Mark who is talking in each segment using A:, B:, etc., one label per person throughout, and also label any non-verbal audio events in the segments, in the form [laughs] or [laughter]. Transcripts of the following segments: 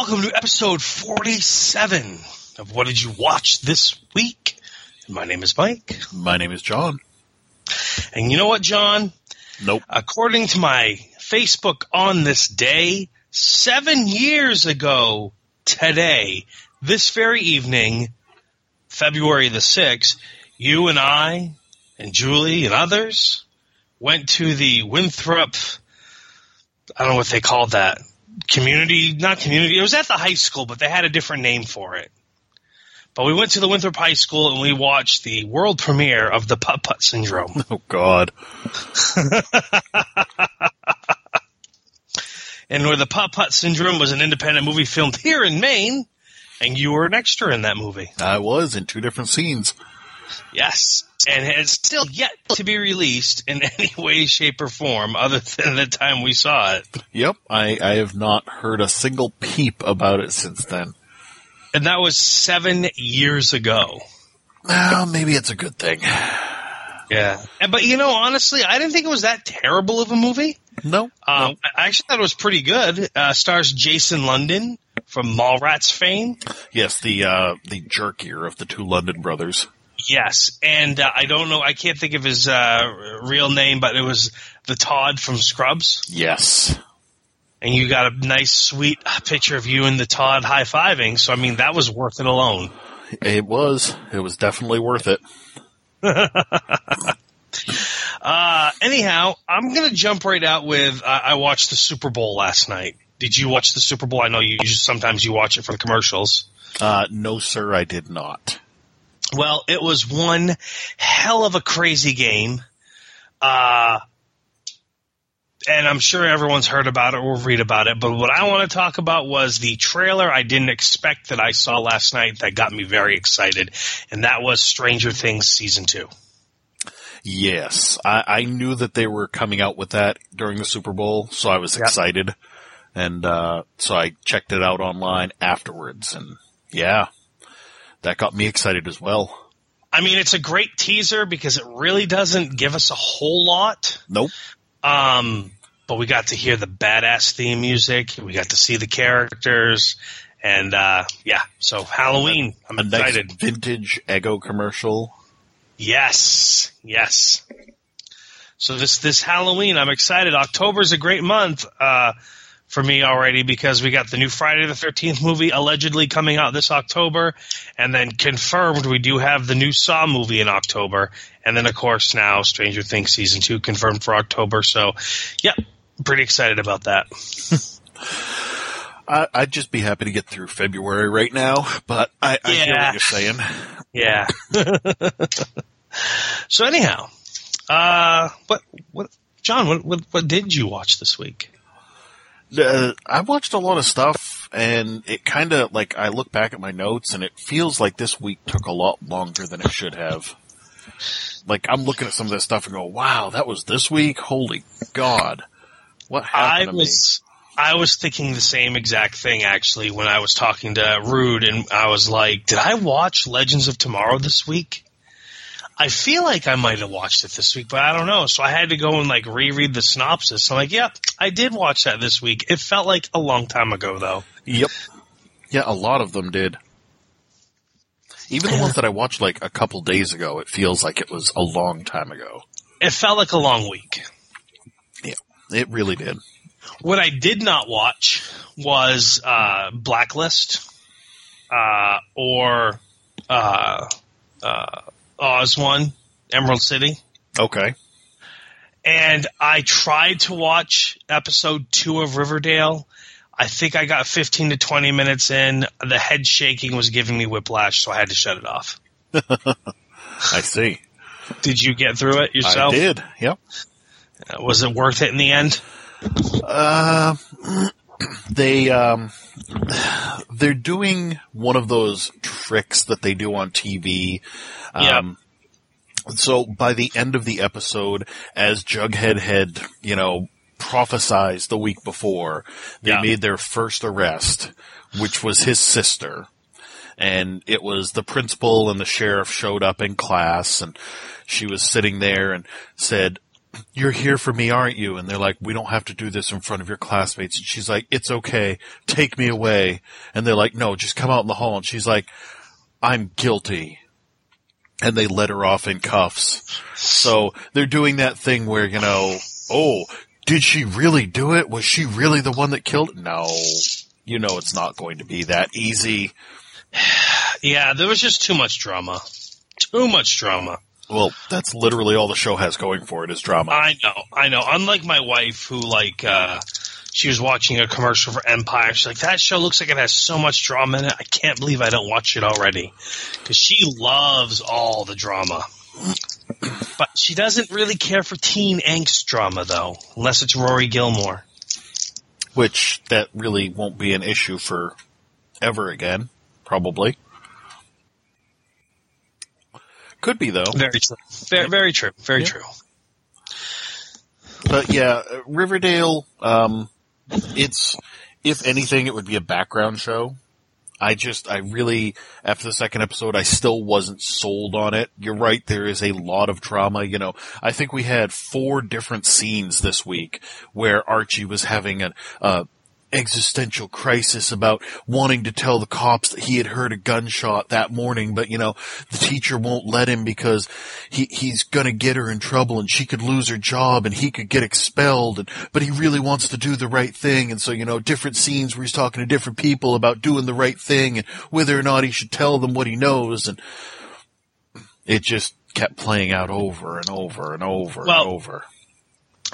A: Welcome to episode 47 of What Did You Watch This Week? My name is Mike.
B: My name is John.
A: And you know what, John?
B: Nope.
A: According to my Facebook on this day, seven years ago today, this very evening, February the 6th, you and I and Julie and others went to the Winthrop, I don't know what they called that, community, not community, it was at the high school, but they had a different name for it. But we went to the Winthrop High School and we watched the world premiere of the Putt Putt Syndrome. [laughs]
B: Oh, God. [laughs]
A: and where the Putt Putt Syndrome was an independent movie filmed here in Maine, and you were an extra in that movie.
B: I was in two different scenes.
A: Yes. And it's still yet to be released in [laughs] any way, shape, or form other than the time we saw it.
B: Yep. I, I have not heard a single peep about it since then.
A: And that was seven years ago.
B: Well, maybe it's a good thing.
A: Yeah. And, but you know, honestly, I didn't think it was that terrible of a movie.
B: No.
A: Um,
B: no.
A: I actually thought it was pretty good. Uh, stars Jason London from Mallrats fame.
B: Yes, the uh, the jerkier of the two London brothers.
A: Yes, and uh, I don't know. I can't think of his uh, real name, but it was the Todd from Scrubs.
B: Yes.
A: And you got a nice, sweet picture of you and the Todd high fiving. So I mean, that was worth it alone.
B: It was. It was definitely worth it. [laughs]
A: Uh, anyhow, I'm gonna jump right out with. Uh, I watched the Super Bowl last night. Did you watch the Super Bowl? I know you sometimes you watch it for the commercials.
B: Uh, no, sir, I did not.
A: Well, it was one hell of a crazy game. Uh, and I'm sure everyone's heard about it or read about it. But what I want to talk about was the trailer I didn't expect that I saw last night that got me very excited. And that was Stranger Things Season 2.
B: Yes, I, I knew that they were coming out with that during the Super Bowl, so I was
A: Yep.
B: excited, and uh, so I checked it out online afterwards, and yeah, that got me excited as well.
A: I mean, it's a great teaser because it really doesn't give us a whole lot.
B: Nope.
A: Um, but we got to hear the badass theme music. We got to see the characters. And, uh, yeah, so Halloween. I'm
B: A nice
A: excited.
B: vintage Eggo commercial.
A: Yes, yes. So this this Halloween, I'm excited. October's a great month uh, for me already because we got the new Friday the 13th movie allegedly coming out this October, and then confirmed we do have the new Saw movie in October, and then of course now Stranger Things season two confirmed for October. So, yep, pretty excited about that. [laughs]
B: I, I'd just be happy to get through February right now, but I, I hear
A: Yeah.
B: what you're saying.
A: Yeah. [laughs] so anyhow, uh, what what John, what, what what did you watch this week?
B: Uh, I watched a lot of stuff, and it kind of like I look back at my notes, and it feels like this week took a lot longer than it should have. Like I'm looking at some of this stuff and go, "Wow, that was this week! Holy God, what
A: I
B: happened to
A: was I was thinking the same exact thing actually when I was talking to Rude and I was like, did I watch Legends of Tomorrow this week? I feel like I might have watched it this week, but I don't know. So I had to go and like reread the synopsis. I'm like, yeah, I did watch that this week. It felt like a long time ago though.
B: Yep. Yeah, a lot of them did. Even the ones that I watched like a couple days ago, it feels like it was a long time ago.
A: It felt like a long week.
B: Yeah, it really did.
A: What I did not watch was uh, Blacklist uh, or uh, uh, Oz One, Emerald City.
B: Okay.
A: and I tried to watch episode two of Riverdale. I think I got 15 to 20 minutes in. The head shaking was giving me whiplash, so I had to shut it off. [laughs]
B: I see.
A: Did you get through it yourself?
B: I did. Yep.
A: Uh, Was it worth it in the end?
B: Uh, they um, they're doing one of those tricks that they do on TV. Um, So by the end of the episode, as Jughead had, you know, prophesized the week before, they
A: Yeah.
B: made their first arrest, which was his sister. And it was the principal and the sheriff showed up in class and she was sitting there and said, you're here for me, aren't you? And they're like, we don't have to do this in front of your classmates. And she's like, it's okay. Take me away. And they're like, no, just come out in the hall. And she's like, I'm guilty. And they let her off in cuffs. So they're doing that thing where, you know, oh, did she really do it? Was she really the one that killed? No. You know it's not going to be that easy. [sighs]
A: Yeah, there was just too much drama. Too much drama.
B: Well, that's literally all the show has going for it is drama.
A: I know, I know. Unlike my wife, who like, uh, she was watching a commercial for Empire. She's like, that show looks like it has so much drama in it. I can't believe I don't watch it already. Cause she loves all the drama. But she doesn't really care for teen angst drama though, unless it's Rory Gilmore.
B: which that really won't be an issue for ever again, probably. Could be though.
A: Very true. Very, very true. Very
B: Yeah.
A: true.
B: But yeah, uh, Riverdale, um, it's, if anything, it would be a background show. I just, I really, after the second episode, I still wasn't sold on it. You're right, there is a lot of drama, you know. I think we had four different scenes this week where Archie was having a, uh, existential crisis about wanting to tell the cops that he had heard a gunshot that morning, but you know, the teacher won't let him because he, he's gonna get her in trouble and she could lose her job and he could get expelled and, but he really wants to do the right thing. And so, you know, different scenes where he's talking to different people about doing the right thing and whether or not he should tell them what he knows. And it just kept playing out over and over and over
A: Well,
B: and over.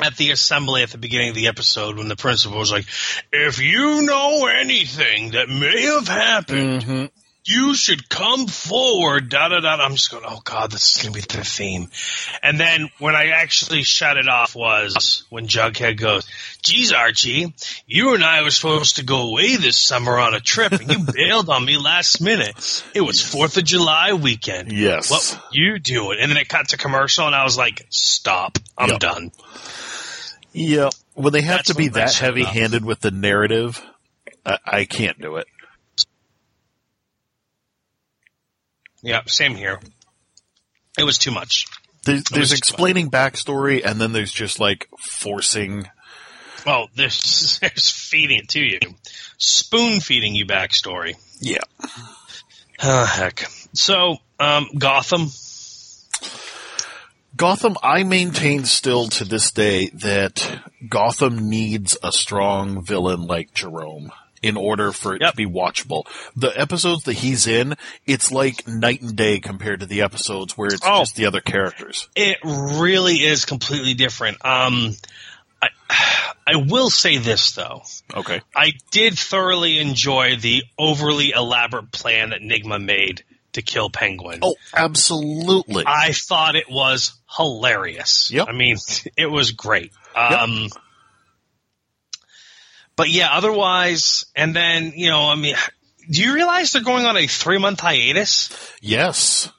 A: At the assembly at the beginning of the episode when the principal was like, if you know anything that may have happened,
B: Mm-hmm.
A: you should come forward, da da da. I'm just going, oh god, this is going to be the theme. And then when I actually shut it off was when Jughead goes, geez, Archie, you and I were supposed to go away this summer on a trip and you [laughs] bailed on me last minute. It was 4th of July weekend.
B: Yes.
A: What were you doing? And then it cut to commercial and I was like, stop. I'm
B: Yep.
A: done.
B: Yeah, when they have
A: That's
B: to be that
A: up.
B: heavy-handed with the narrative, I, I can't do it.
A: Yeah, same here. It was too much.
B: There's, there's explaining backstory, and then there's just like forcing.
A: Well, there's, [laughs] there's feeding it to you. Spoon feeding you backstory.
B: Yeah,
A: Ah, heck. So, um, Gotham.
B: Gotham. I maintain still to this day that Gotham needs a strong villain like Jerome in order for it
A: Yep.
B: to be watchable. The episodes that he's in, it's like night and day compared to the episodes where it's
A: Oh.
B: just the other characters.
A: It really is completely different. Um, I, [sighs] I will say this though.
B: Okay.
A: I did thoroughly enjoy the overly elaborate plan that Nigma made to kill Penguin.
B: Oh, absolutely.
A: I thought it was hilarious.
B: Yep.
A: I mean, [laughs] it was great. Um, but yeah, otherwise, and then, you know, I mean, do you realize they're going on a three month hiatus?
B: yes.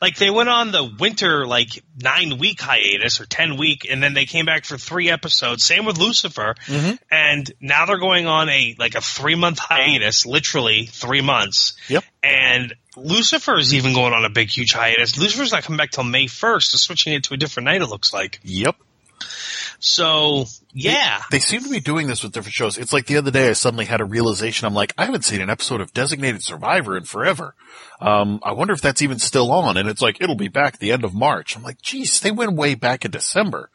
A: Like they went on the winter, like nine week hiatus or 10 week, and then they came back for three episodes. Same with Lucifer. And now they're going on a, like a three month hiatus, literally three months.
B: Yep.
A: And Lucifer is even going on a big, huge hiatus. Lucifer's not coming back till May 1st. They're switching it to a different night, it looks like.
B: Yep.
A: So, yeah.
B: They seem to be doing this with different shows. It's like the other day I suddenly had a realization. I'm like, I haven't seen an episode of Designated Survivor in forever. Um, I wonder if that's even still on. And it's like, it'll be back the end of March. I'm like, geez, they went way back in December.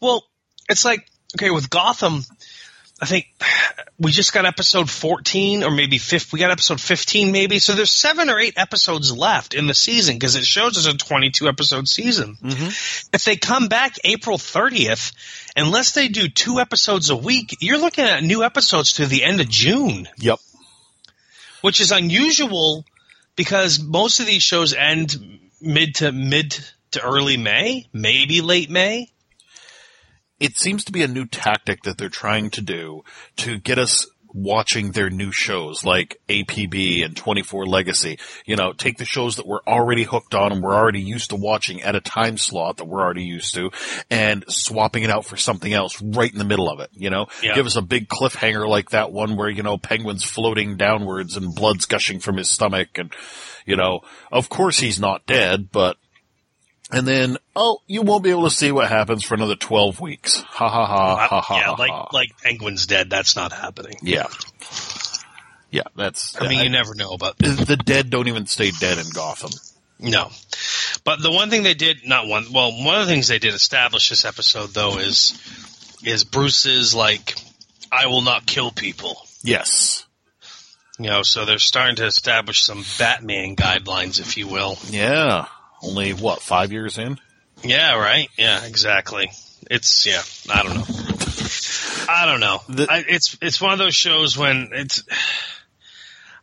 A: Well, it's like, okay, with Gotham, I think we just got episode 14 or maybe 15. We got episode 15 maybe. So there's seven or eight episodes left in the season because it shows us a 22 episode season. Mm-hmm. If they come back April 30th, unless they do two episodes a week, you're looking at new episodes to the end of June.
B: Yep.
A: which is unusual because most of these shows end mid to mid to early May, maybe late May.
B: It seems to be a new tactic that they're trying to do to get us watching their new shows like APB and 24 Legacy. You know, take the shows that we're already hooked on and we're already used to watching at a time slot that we're already used to and swapping it out for something else right in the middle of it. You know,
A: Yeah.
B: give us a big cliffhanger like that one where, you know, Penguin's floating downwards and blood's gushing from his stomach and, you know, of course he's not dead, but and then, oh, you won't be able to see what happens for another 12 weeks. Ha ha ha, ha ha
A: yeah,
B: ha.
A: like
B: ha.
A: like Penguin's dead. That's not happening.
B: Yeah. Yeah, that's.
A: I mean, you never know about
B: the dead don't even stay dead in Gotham.
A: No. But the one thing they did, not one, well, one of the things they did establish this episode though is, is Bruce's like, I will not kill people.
B: Yes.
A: You know, so they're starting to establish some Batman guidelines, if you will.
B: Yeah. Only what five years in?
A: Yeah, right. Yeah, exactly. It's yeah. I don't know. I don't know.
B: The-
A: I, it's it's one of those shows when it's. [sighs]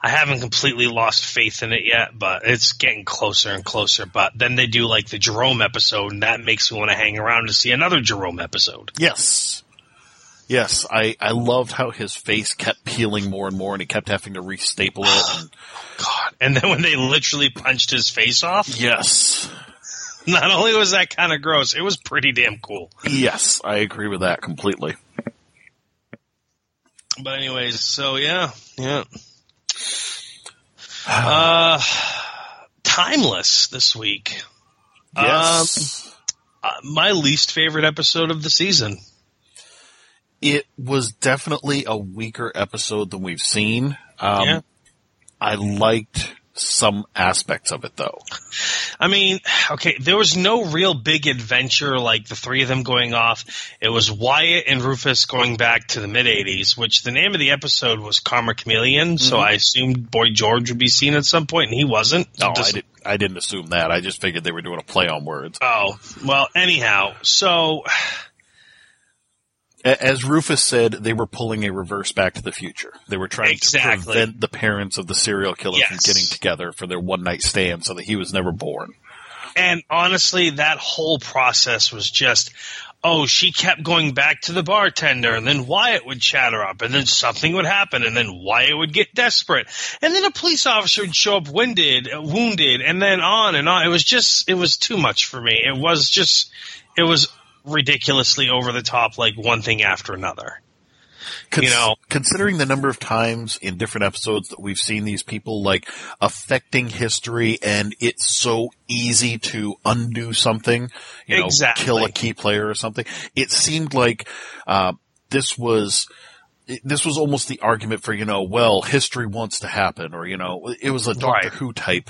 A: I haven't completely lost faith in it yet, but it's getting closer and closer. But then they do like the Jerome episode, and that makes me want to hang around to see another Jerome episode.
B: Yes. Yes, I, I loved how his face kept peeling more and more and he kept having to restaple it. And, [sighs]
A: God! And then when they literally punched his face off,
B: yes.
A: not only was that kind of gross, it was pretty damn cool.
B: Yes, I agree with that completely.
A: But anyways, so yeah, yeah. [sighs] Uh, timeless this week.
B: Yes.
A: Uh, my least favorite episode of the season.
B: It was definitely a weaker episode than we've seen. Um,
A: Yeah.
B: I liked some aspects of it though.
A: I mean, okay, there was no real big adventure like the three of them going off. It was Wyatt and Rufus going back to the mid 80s, which the name of the episode was Karma Chameleon, so I assumed Boy George would be seen at some point, and he wasn't.
B: No,
A: Just-
B: I, did, I didn't assume that. I just figured they were doing a play on words.
A: Oh, well, anyhow, so
B: As Rufus said, they were pulling a reverse Back to the Future. They were trying
A: Exactly.
B: to prevent the parents of the serial killer from getting together for their one night stand so that he was never born.
A: And honestly, that whole process was just, oh, she kept going back to the bartender, and then Wyatt would chat her up, and then something would happen, and then Wyatt would get desperate, and then a police officer would show up winded, wounded, and then on and on. It was just, it was too much for me. It was just, it was ridiculously over the top, like one thing after another.
B: Cons-
A: You know-
B: considering the number of times in different episodes that we've seen these people like affecting history and it's so easy to undo something, you know,
A: Exactly.
B: kill a key player or something. It seemed like, uh, this was, this was almost the argument for, you know, well, history wants to happen or, you know, it was a Doctor
A: Right.
B: Who type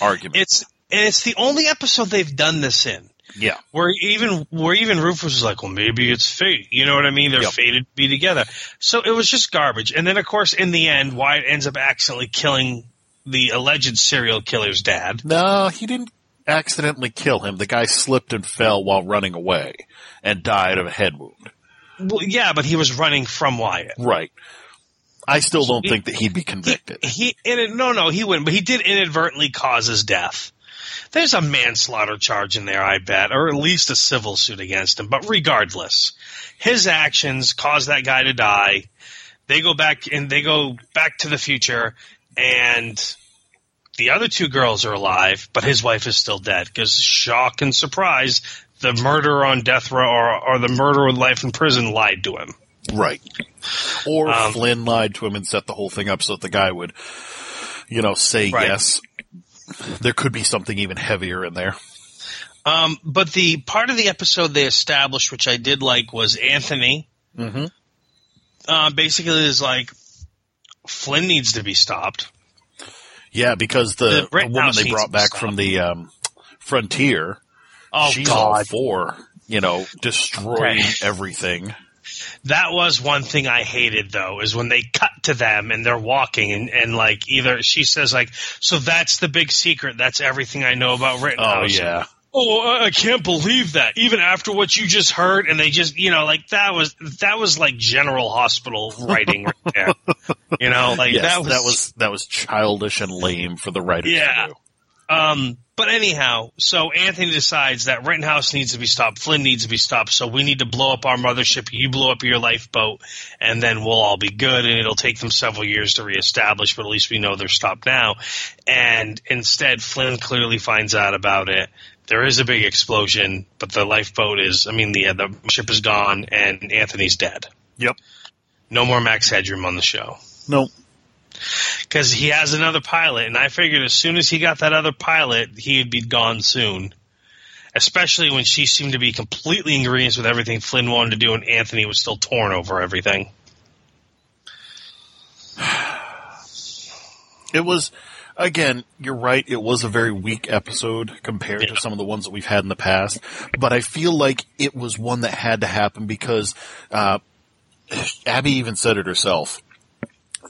B: argument.
A: It's, and it's the only episode they've done this in.
B: Yeah.
A: Where even where even Rufus was like, well, maybe it's fate. You know what I mean? They're
B: Yep.
A: fated to be together. So it was just garbage. And then, of course, in the end, Wyatt ends up accidentally killing the alleged serial killer's dad.
B: No, he didn't accidentally kill him. The guy slipped and fell while running away and died of a head wound.
A: Well, yeah, but he was running from Wyatt.
B: Right. I still don't
A: He-
B: think that he'd be convicted.
A: He, in no, no, he wouldn't. But he did inadvertently cause his death. There's a manslaughter charge in there, I bet, or at least a civil suit against him. But regardless, his actions caused that guy to die. They go back and they go back to the future, and the other two girls are alive, but his wife is still dead. Because shock and surprise, the murderer on death row or, or the murderer with life in prison lied to him.
B: Right. Or
A: Um,
B: Flynn lied to him and set the whole thing up so that the guy would, you know, say
A: Right.
B: yes. There could be something even heavier in there.
A: Um, but the part of the episode they established, which I did like, was Anthony.
B: Mm-hmm.
A: Uh, basically, is like Flynn needs to be stopped.
B: Yeah, because the,
A: The
B: the, woman they brought back from the um, frontier,
A: Oh
B: she's all for, you know, destroying
A: Right.
B: everything.
A: That was one thing I hated though, is when they cut to them and they're walking and, and like either she says like, so that's the big secret. That's everything I know about
B: Oh,
A: Rittenhouse.
B: yeah.
A: Oh, I- I can't believe that. Even after what you just heard, and they just, you know, like that was that was like General Hospital writing right there. [laughs] You know, like
B: Yes,
A: that was
B: that was that was childish and lame for the writers
A: Yeah. Um, but anyhow, so Anthony decides that Rittenhouse needs to be stopped, Flynn needs to be stopped, so we need to blow up our mothership. You blow up your lifeboat, and then we'll all be good. And it'll take them several years to reestablish, but at least we know they're stopped now. And instead, Flynn clearly finds out about it. There is a big explosion, but the lifeboat is, I mean, the, the ship is gone, and Anthony's dead.
B: Yep.
A: No more Max Headroom on the show
B: No.
A: Because he has another pilot, and I figured as soon as he got that other pilot, he'd be gone soon. Especially when she seemed to be completely in agreement with everything Flynn wanted to do, and Anthony was still torn over everything. [sighs]
B: It was, again, you're right. It was a very weak episode compared
A: Yeah.
B: to some of the ones that we've had in the past. But I feel like it was one that had to happen because, uh, [sighs] Abby even said it herself.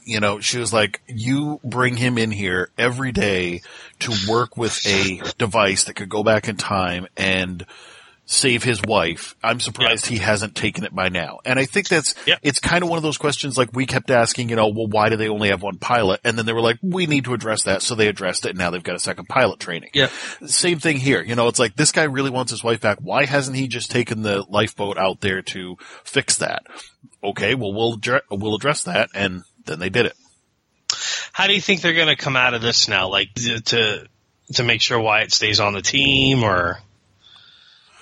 B: You know, she was like, you bring him in here every day to work with a device that could go back in time and save his wife. I'm surprised he hasn't taken it by now. And I think that's,
A: Yep.
B: it's kind of one of those questions like we kept asking, you know, well, why do they only have one pilot? And then they were like, we need to address that. So they addressed it and now they've got a second pilot training.
A: Yeah.
B: Same thing here. You know, it's like this guy really wants his wife back. Why hasn't he just taken the lifeboat out there to fix that? Okay, well, we'll, we'll address that. And then they did it.
A: How do you think they're going to come out of this now? Like to to, to make sure Wyatt stays on the team, or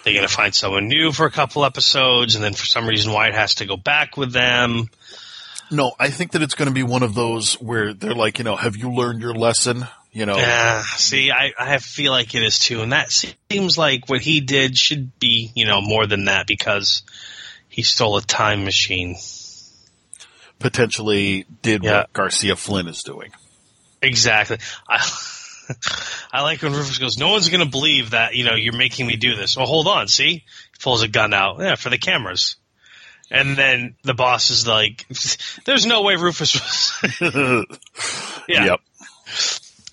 A: they're going to find someone new for a couple episodes, and then for some reason Wyatt has to go back with them?
B: No, I think that it's going to be one of those where they're like, you know, have you learned your lesson? You know,
A: Yeah, see, I, I feel like it is too, and that seems like what he did should be, you know, more than that because he stole a time machine.
B: Potentially did
A: Yeah.
B: what Garcia Flynn is doing.
A: Exactly. I, [laughs] I like when Rufus goes, "No one's going to believe that you know you're making me do this." Well, hold on. See, he pulls a gun out. Yeah, for the cameras. And then the boss is like, [laughs] "There's no way Rufus was." [laughs] yeah.
B: Yep.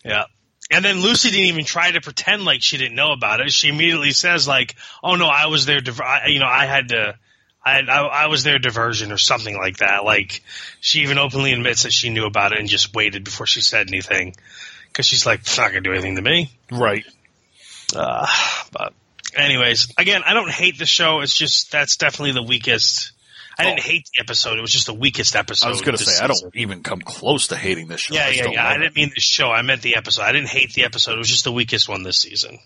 A: Yeah. And then Lucy didn't even try to pretend like she didn't know about it. She immediately says like, "Oh no, I was there. Div- I, you know, I had to. I, I I was their diversion or something like that." Like she even openly admits that she knew about it and just waited before she said anything because she's like, "It's not gonna do anything to me."
B: Right.
A: Uh, but anyways, again, I don't hate the show. It's just that's definitely the weakest. I didn't
B: Oh.
A: hate the episode. It was just the weakest episode.
B: I was going to say, I don't even come close to hating this show.
A: Yeah,
B: I
A: yeah, yeah. I didn't mean the show. I meant the episode. I didn't hate the episode. It was just the weakest one this season.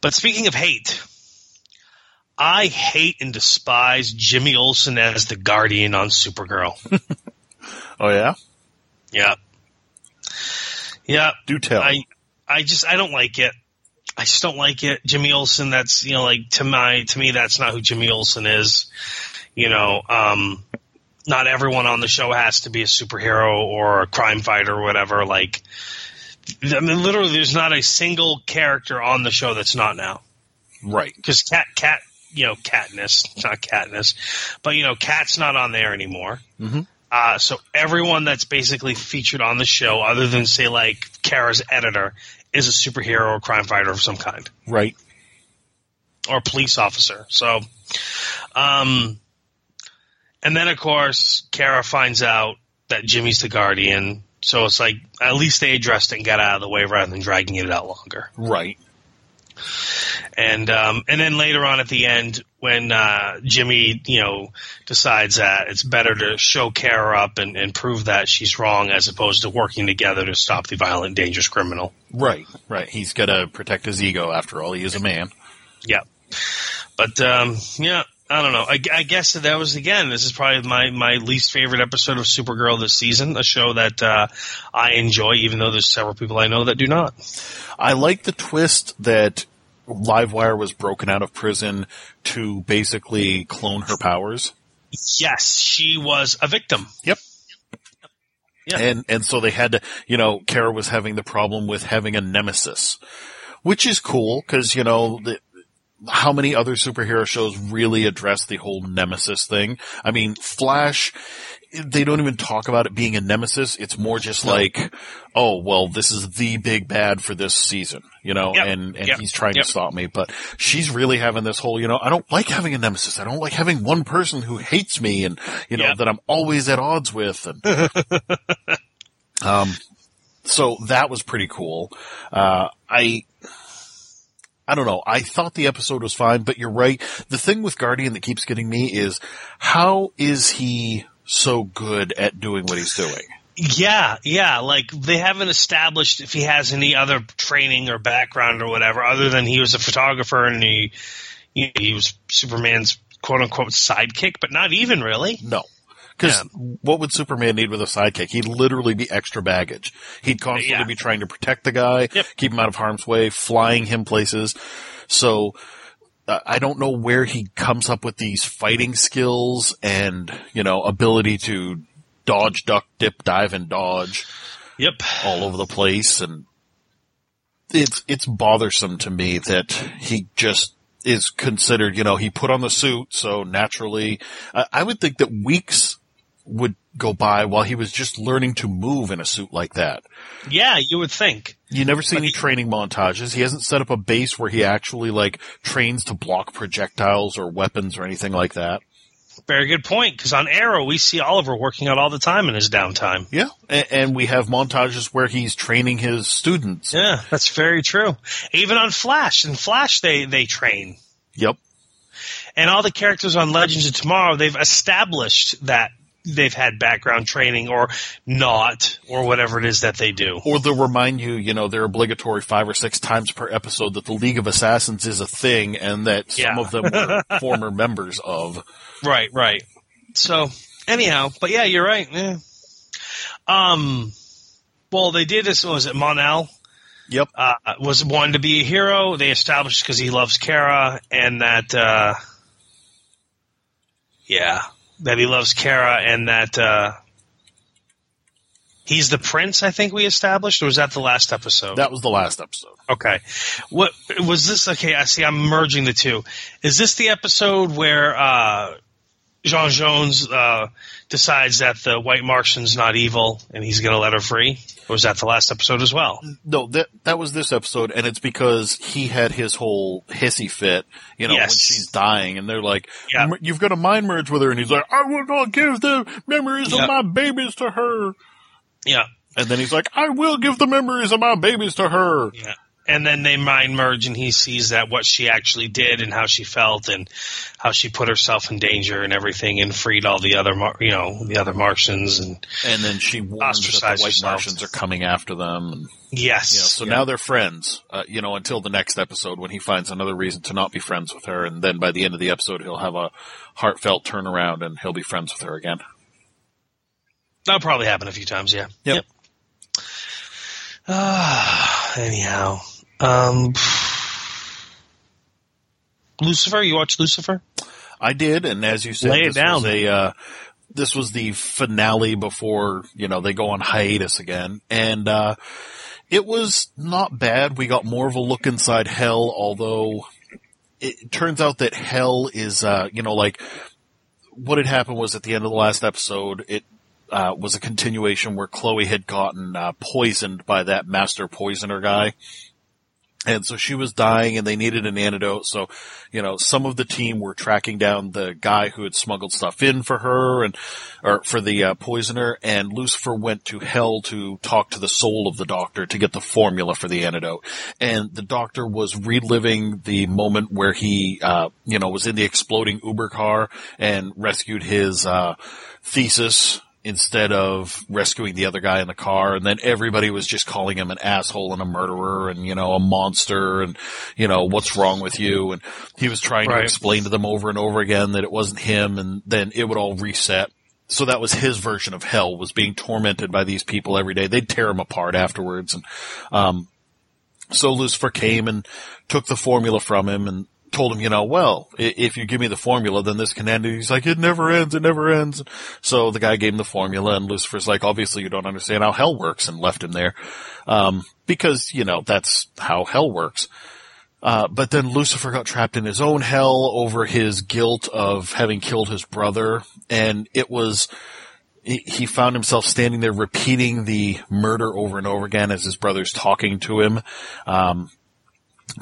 A: But speaking of hate, I hate and despise Jimmy Olsen as the Guardian on Supergirl. [laughs]
B: Oh yeah?
A: yeah. Yeah.
B: Do tell.
A: I I just I don't like it. I just don't like it. Jimmy Olsen, that's you know, like to my to me that's not who Jimmy Olsen is. You know, um not everyone on the show has to be a superhero or a crime fighter or whatever. Like I mean literally there's not a single character on the show that's not now.
B: right.
A: Because cat cat you know, Katniss, not Katniss, but you know, Cat's not on there anymore.
B: Mhm.
A: Uh, so everyone that's basically featured on the show, other than say like Kara's editor, is a superhero or crime fighter of some kind
B: Right.
A: or police officer. So, um, and then of course Kara finds out that Jimmy's the guardian. So it's like at least they addressed it and got out of the way rather than dragging it out longer.
B: Right.
A: And um, and then later on at the end, when uh, Jimmy, you know, decides that it's better to show Kara up and, and prove that she's wrong as opposed to working together to stop the violent, dangerous criminal.
B: Right. Right. He's got to protect his ego after all. He is a man.
A: Yeah. But um, yeah, I don't know. I, I guess that, that was again. This is probably my my least favorite episode of Supergirl this season. A show that uh, I enjoy, even though there's several people I know that do not.
B: I like the twist that Livewire was broken out of prison to basically clone her powers.
A: Yes, she was a victim.
B: Yep.
A: Yeah.
B: And and so they had to, you know, Kara was having the problem with having a nemesis, which is cool because you know the, how many other superhero shows really address the whole nemesis thing? I mean, Flash. They don't even talk about it being a nemesis. It's more just like, oh, well, this is the big bad for this season, you know,
A: Yep.
B: and, and
A: Yep.
B: he's trying
A: Yep.
B: to stop me. But she's really having this whole, you know, I don't like having a nemesis. I don't like having one person who hates me and, you know, that I'm always at odds with. And, [laughs] um, so that was pretty cool. Uh, I, I don't know. I thought the episode was fine, but you're right. The thing with Guardian that keeps getting me is how is he so good at doing what he's doing?
A: Yeah, yeah. Like they haven't established if he has any other training or background or whatever, other than he was a photographer and he he, he was Superman's quote unquote sidekick, but not even really.
B: No. Because what would Superman need with a sidekick? He'd literally be extra baggage. He'd constantly
A: Yeah.
B: be trying to protect the guy,
A: Yep.
B: keep him out of harm's way, flying him places. So Uh, I don't know where he comes up with these fighting skills and you know ability to dodge, duck, dip, dive, and dodge
A: Yep.
B: all over the place. And it's it's bothersome to me that he just is considered. You know, he put on the suit, so naturally, I I would think that weeks would go by while he was just learning to move in a suit like that.
A: Yeah, you would think.
B: You never see any training montages. He hasn't set up a base where he actually like trains to block projectiles or weapons or anything like that.
A: Very good point. Because on Arrow, we see Oliver working out all the time in his downtime.
B: Yeah. And, and we have montages where he's training his students.
A: Yeah, that's very true. Even on Flash, in Flash, they they train,
B: Yep.
A: and all the characters on Legends of Tomorrow, they've established that they've had background training or not, or whatever it is that they do.
B: Or they'll remind you, you know, they're obligatory five or six times per episode that the League of Assassins is a thing and that some
A: Yeah.
B: of them were [laughs] former members of.
A: Right, right. So anyhow, but yeah, you're right. Yeah. Um, well, they did this. Was it Mon-El?
B: Yep.
A: uh, was wanted to be a hero. They established because he loves Kara, and that, uh, yeah, that he loves Kara, and that uh, he's the prince. I think we established, or was that the last episode?
B: That was the last episode.
A: okay, what was this? Okay, I see. I'm merging the two. Is this the episode where uh, J'onn J'onzz uh, decides that the White Martian's not evil and he's going to let her free? Or was that the last episode as well?
B: No, that that was this episode, and it's because he had his whole hissy fit, you know, when she's dying, and they're like. "M- "You've got a mind merge with her," and he's like, "I will not give the memories
A: Yeah.
B: of my babies to her,"
A: Yeah.
B: and then he's like, "I will give the memories of my babies to her."
A: Yeah. And then they mind merge and he sees that what she actually did and how she felt and how she put herself in danger and everything and freed all the other, you know, the other Martians and
B: And then she warns that the white
A: herself.
B: Martians are coming after them. And,
A: yes.
B: you know, so
A: Yeah.
B: now they're friends, uh, you know, until the next episode when he finds another reason to not be friends with her. And then by the end of the episode, he'll have a heartfelt turnaround and he'll be friends with her again.
A: that'll probably happen a few times. Yeah.
B: Yep.
A: Ah, [sighs] anyhow, um, Lucifer, you watch Lucifer?
B: I did, and as you said,
A: Lay it
B: this
A: down.
B: was a uh, this was the finale before you know they go on hiatus again, and uh, it was not bad. We got more of a look inside Hell, although it turns out that Hell is uh, you know like what had happened was at the end of the last episode it. Uh, was a continuation where Chloe had gotten uh, poisoned by that master poisoner guy, and so she was dying, and they needed an antidote. So, you know, some of the team were tracking down the guy who had smuggled stuff in for her and, or for the uh, poisoner, and Lucifer went to hell to talk to the soul of the doctor to get the formula for the antidote. And the doctor was reliving the moment where he, uh, you know, was in the exploding Uber car and rescued his, uh, thesis instead of rescuing the other guy in the car. And then everybody was just calling him an asshole and a murderer and, you know, a monster and, you know, what's wrong with you? And he was trying to explain to them over and over again that it wasn't him and then it would all reset. So that was his version of hell was being tormented by these people every day. They'd tear him apart afterwards. And, um, so Lucifer came and took the formula from him and told him, you know, well, if you give me the formula, then this can end. And he's like, it never ends. It never ends. So the guy gave him the formula and Lucifer's like, obviously you don't understand how hell works and left him there. Um, because, you know, that's how hell works. Uh, but then Lucifer got trapped in his own hell over his guilt of having killed his brother. And it was, he found himself standing there repeating the murder over and over again as his brother's talking to him. Um,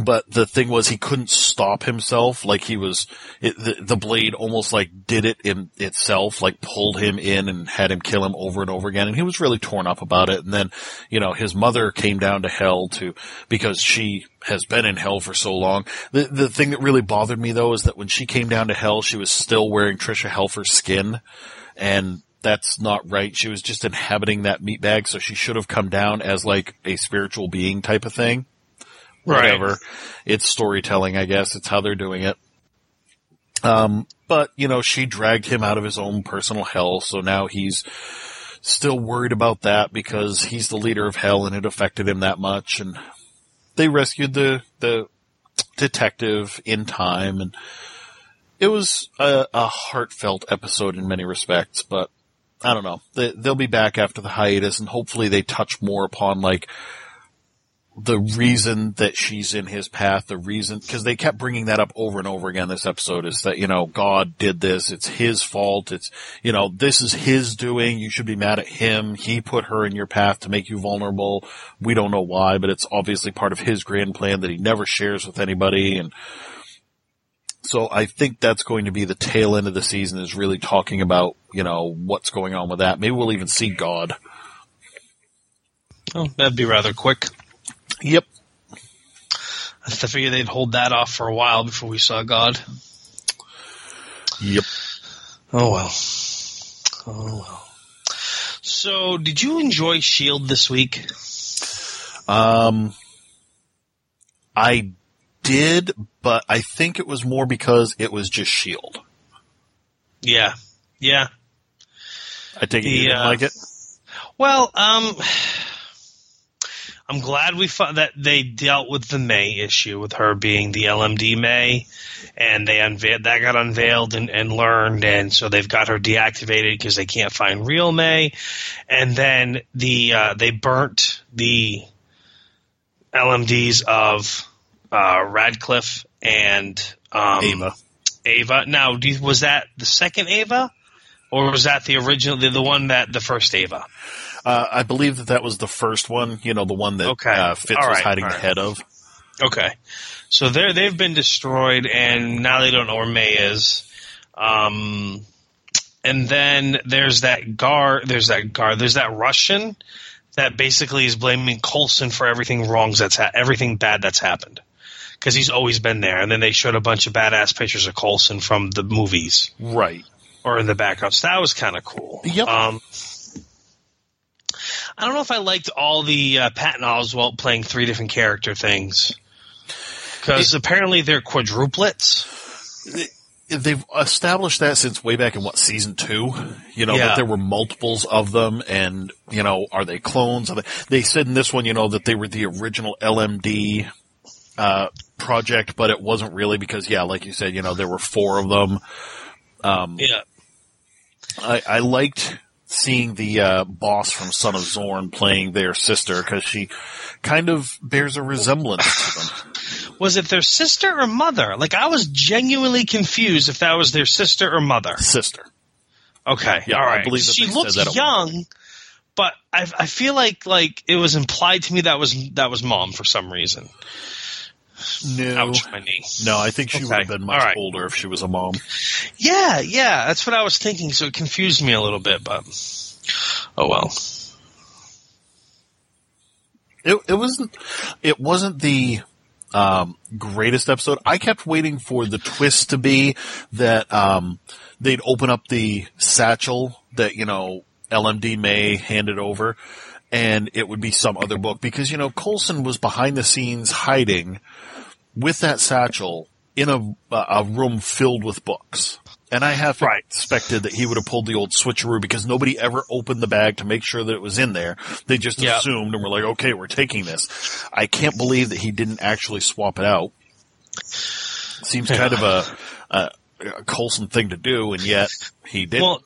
B: but the thing was he couldn't stop himself. Like he was, it, the, the blade almost like did it in itself, like pulled him in and had him kill him over and over again. And he was really torn up about it. And then, you know, his mother came down to hell to, because she has been in hell for so long. The, the thing that really bothered me though is that when she came down to hell, she was still wearing Tricia Helfer's skin and that's not right. She was just inhabiting that meat bag, so she should have come down as like a spiritual being type of thing whatever. Right. It's storytelling, I guess. It's how they're doing it. Um, but, you know, she dragged him out of his own personal hell, so now he's still worried about that because he's the leader of hell and it affected him that much. And they rescued the, the detective in time and it was a, a heartfelt episode in many respects, but I don't know. They, they'll be back after the hiatus and hopefully they touch more upon like the reason that she's in his path, the reason, cause they kept bringing that up over and over again this episode is that, you know, God did this, it's his fault, it's, you know, this is his doing, you should be mad at him, he put her in your path to make you vulnerable, we don't know why, but it's obviously part of his grand plan that he never shares with anybody, and so I think that's going to be the tail end of the season is really talking about, you know, what's going on with that. Maybe we'll even see God.
A: Oh, that'd be rather quick.
B: Yep.
A: I figured they'd hold that off for a while before we saw God.
B: Yep.
A: Oh well. Oh well. So, did you enjoy Shield this week?
B: Um, I did, but I think it was more because it was just Shield.
A: Yeah. Yeah.
B: I take it you didn't uh, like it.
A: Well, um, I'm glad we fought that they dealt with the May issue with her being the LMD May, and they unveiled that got unveiled and, and learned, and so they've got her deactivated because they can't find real May, and then the uh, they burnt the LMDs of uh, Radcliffe and um,
B: Ava.
A: Ava. Now, was that the second Ava, or was that the original, the, the one that the first Ava?
B: Uh, I believe that that was the first one. You know, the one that okay. uh, Fitz right, was hiding right. the head of.
A: Okay, so they they've been destroyed, and now they don't know where May is. Um, and then there's that guard. There's that guard. There's that Russian that basically is blaming Coulson for everything wrong that's ha- everything bad that's happened because he's always been there. And then they showed a bunch of badass pictures of Coulson from the movies,
B: right,
A: or in the background. So that was kind of cool.
B: Yep. Um,
A: I don't know if I liked all the uh, Patton Oswalt playing three different character things because apparently they're quadruplets.
B: They've established that since way back in what season two, you know, yeah. that there were multiples of them, and you know, are they clones? Are they, they said in this one, you know, that they were the original LMD uh, project, but it wasn't really because, yeah, like you said, you know, there were four of them.
A: Um, yeah,
B: I, I liked seeing the uh, boss from Son of Zorn playing their sister because she kind of bears a resemblance to them. [laughs]
A: Was it their sister or mother? Like I was genuinely confused if that was their sister or mother.
B: Sister.
A: Okay. Yeah, all right. I believe she looks young, but I, I feel like like it was implied to me that was that was mom for some reason.
B: No,
A: Ouch, my knee.
B: No, I think she okay. would have been much right. older if she was a mom.
A: Yeah, yeah, that's what I was thinking. So it confused me a little bit, but oh well.
B: It it wasn't it wasn't the um, greatest episode. I kept waiting for the twist to be that um, they'd open up the satchel that you know LMD May handed over, and it would be some other book because you know Coulson was behind the scenes hiding with that satchel in a, a room filled with books. And I have right. expected that he would have pulled the old switcheroo because nobody ever opened the bag to make sure that it was in there. They just yep. assumed and were like, okay, we're taking this. I can't believe that he didn't actually swap it out. Seems kind of a, a, a Coulson thing to do, and yet he didn't. Well,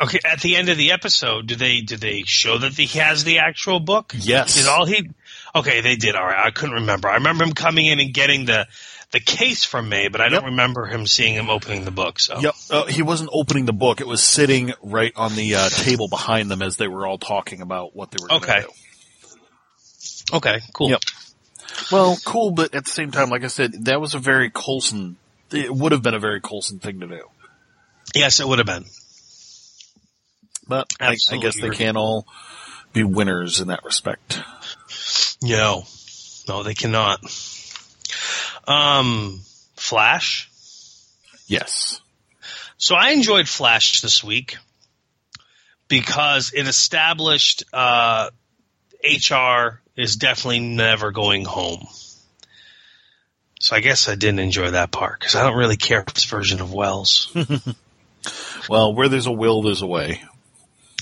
A: okay, at the end of the episode, do they do they show that he has the actual book?
B: Yes.
A: Is all he Okay, they did. All right. I couldn't remember. I remember him coming in and getting the the case from May, but I don't remember him seeing him opening the book. So
B: yep, uh, he wasn't opening the book. It was sitting right on the uh, table behind them as they were all talking about what they were.
A: Okay.
B: Do.
A: Okay. Cool.
B: Yep. Well, cool, but at the same time, like I said, that was a very Coulson. It would have been a very Coulson thing to do.
A: Yes, it would have been.
B: But I, I guess they can't all be winners in that respect.
A: No, no, they cannot. Um, Flash.
B: Yes.
A: So I enjoyed Flash this week because it established uh, HR is definitely never going home. So I guess I didn't enjoy that part because I don't really care for this version of Wells. [laughs]
B: Well, where there's a will, there's a way.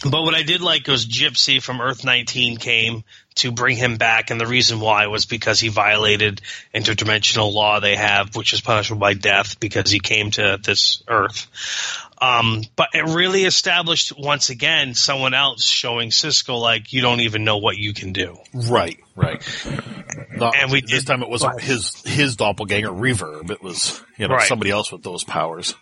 A: But what I did like was Gypsy from Earth 19 came to bring him back, and the reason why was because he violated interdimensional law they have, which is punishable by death because he came to this Earth. Um, but it really established once again someone else showing Cisco like you don't even know what you can do.
B: Right, right.
A: And we
B: this
A: did-
B: time it wasn't his his doppelganger Reverb. It was you know
A: Right.
B: somebody else with those powers.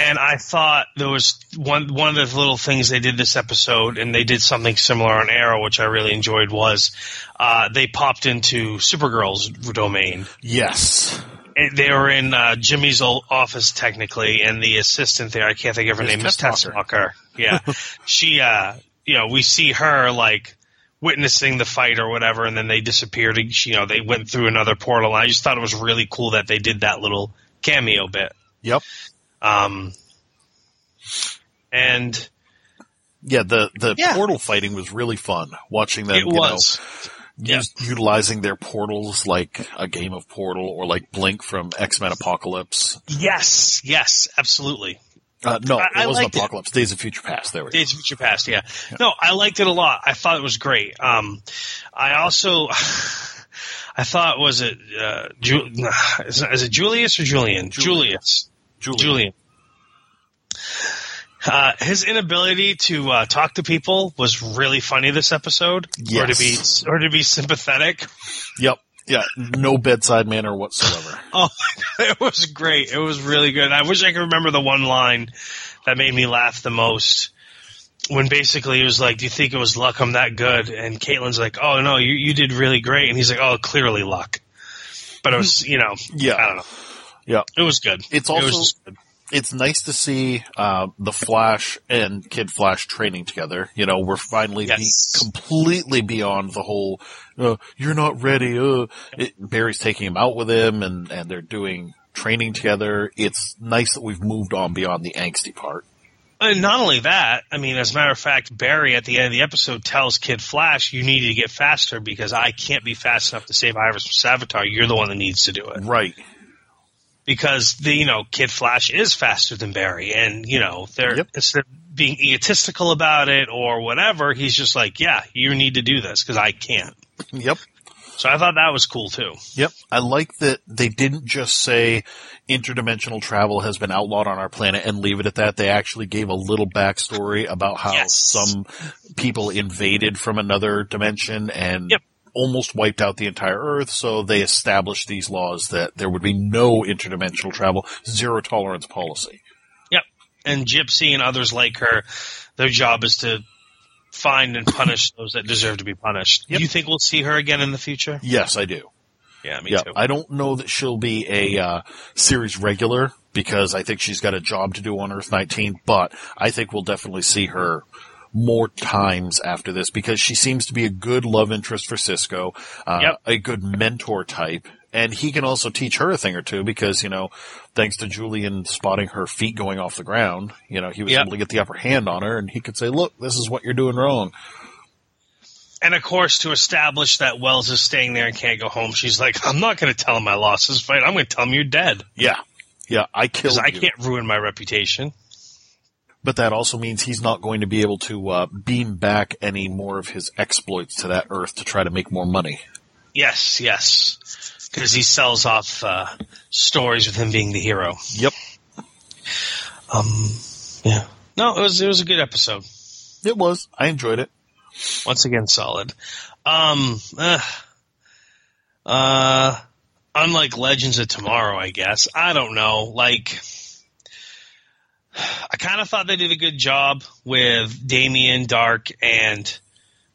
A: And I thought there was one one of the little things they did this episode, and they did something similar on Arrow, which I really enjoyed. Was uh, they popped into Supergirl's domain?
B: Yes.
A: And They were in uh, Jimmy's old office technically, and the assistant there, I can't think of her name, Miss.
B: Tessmacher.
A: Yeah, [laughs] she, uh, you know, we see her like witnessing the fight or whatever, and then they disappeared. You know, they went through another portal. And I just thought it was really cool that they did that little cameo bit.
B: Yep.
A: Um, and
B: Yeah. The the
A: Yeah.
B: portal fighting was really fun. Watching them,
A: it
B: you
A: was.
B: know, use, utilizing their portals like a game of Portal or like Blink from X Men Apocalypse.
A: Yes, yes, absolutely.
B: Uh, no,
A: I- I
B: it wasn't
A: liked it.
B: Apocalypse. Days of Future Past. There we go.
A: Days of Future Past, yeah. No, I liked it a lot. I thought it was great. Um, I also, [laughs] I thought was it uh, Ju- [sighs] is, it Julius or Julian? Julius.
B: Julian.
A: Julian. Uh, his inability to uh, talk to people was really funny this episode, or to be or to be sympathetic.
B: Yep. Yeah. No bedside manner whatsoever. [laughs]
A: Oh, [laughs] it was great. It was really good. I wish I could remember the one line that made me laugh the most. When basically he was like, "Do you think it was luck? I'm that good?" And Caitlin's like, "Oh no, you you did really great." And he's like, "Oh, clearly luck." But it was, you know,
B: Yeah.
A: I don't know.
B: Yeah.
A: It was good.
B: It's
A: It was
B: also-
A: just good.
B: it's nice to see uh, the Flash and Kid Flash training together. You know, we're finally
A: Yes.
B: be- completely beyond the whole uh, "you're not ready." Uh. It, Barry's taking him out with him, and and they're doing training together. It's nice that we've moved on beyond the angsty part.
A: And not only that, I mean, as a matter of fact, Barry at the end of the episode tells Kid Flash, "You need to get faster because I can't be fast enough to save Iris from Savitar. You're the one that needs to do it."
B: Right.
A: Because the you know Kid Flash is faster than Barry, and you know they're
B: Yep.
A: instead of being egotistical about it or whatever, he's just like, yeah, you need to do this because I can't.
B: Yep.
A: So I thought that was cool too.
B: Yep. I like that they didn't just say interdimensional travel has been outlawed on our planet and leave it at that. They actually gave a little backstory about how
A: Yes.
B: some people invaded from another dimension and
A: Yep.
B: Almost wiped out the entire Earth. So they established these laws that there would be no interdimensional travel, zero tolerance policy.
A: Yep. And Gypsy and others like her, their job is to find and punish those that deserve to be punished.
B: Yep.
A: Do you think we'll see her again in the future?
B: Yes, I do.
A: Yeah, me
B: yeah,
A: too.
B: I don't know that she'll be a uh, series regular because I think she's got a job to do on Earth 19. But I think we'll definitely see her more times after this because she seems to be a good love interest for Cisco, uh,
A: Yep.
B: a good mentor type, and he can also teach her a thing or two because you know, thanks to Julian spotting her feet going off the ground, you know, he was
A: Yep.
B: able to get the upper hand on her, and he could say, "Look, this is what you're doing wrong."
A: And of course, to establish that Wells is staying there and can't go home, she's like, I'm not going to tell him I lost this fight. I'm going to tell him you're dead.
B: Yeah, yeah, I killed
A: I
B: you.
A: can't ruin my reputation.
B: But that also means he's not going to be able to uh, beam back any more of his exploits to that Earth to try to make more money.
A: Yes, yes. Because he sells off uh, stories with him being the hero.
B: Yep,
A: Um, yeah. No, it was it was a good episode.
B: it was. I enjoyed it.
A: Once again, solid. Um, uh, uh, unlike Legends of Tomorrow, I guess. I don't know. Like, I kind of thought they did a good job with Damien, Darhk, and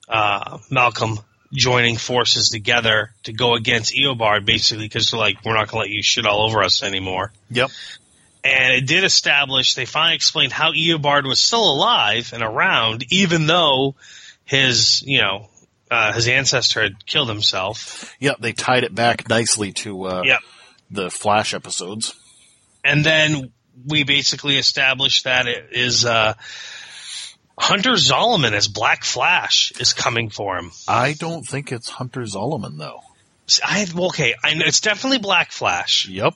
A: uh, Malcolm joining forces together to go against Eobard, basically because they're like, we're not going to let you shit all over us anymore.
B: Yep.
A: And it did establish, they finally explained how Eobard was still alive and around, even though his, you know, uh, his ancestor had killed himself.
B: Yep. They tied it back nicely to uh,
A: Yep.
B: the Flash episodes.
A: And then we basically established that it is uh, Hunter Zolomon as Black Flash is coming for him.
B: I don't think it's Hunter Zolomon though.
A: I okay, I know it's definitely Black Flash,
B: Yep.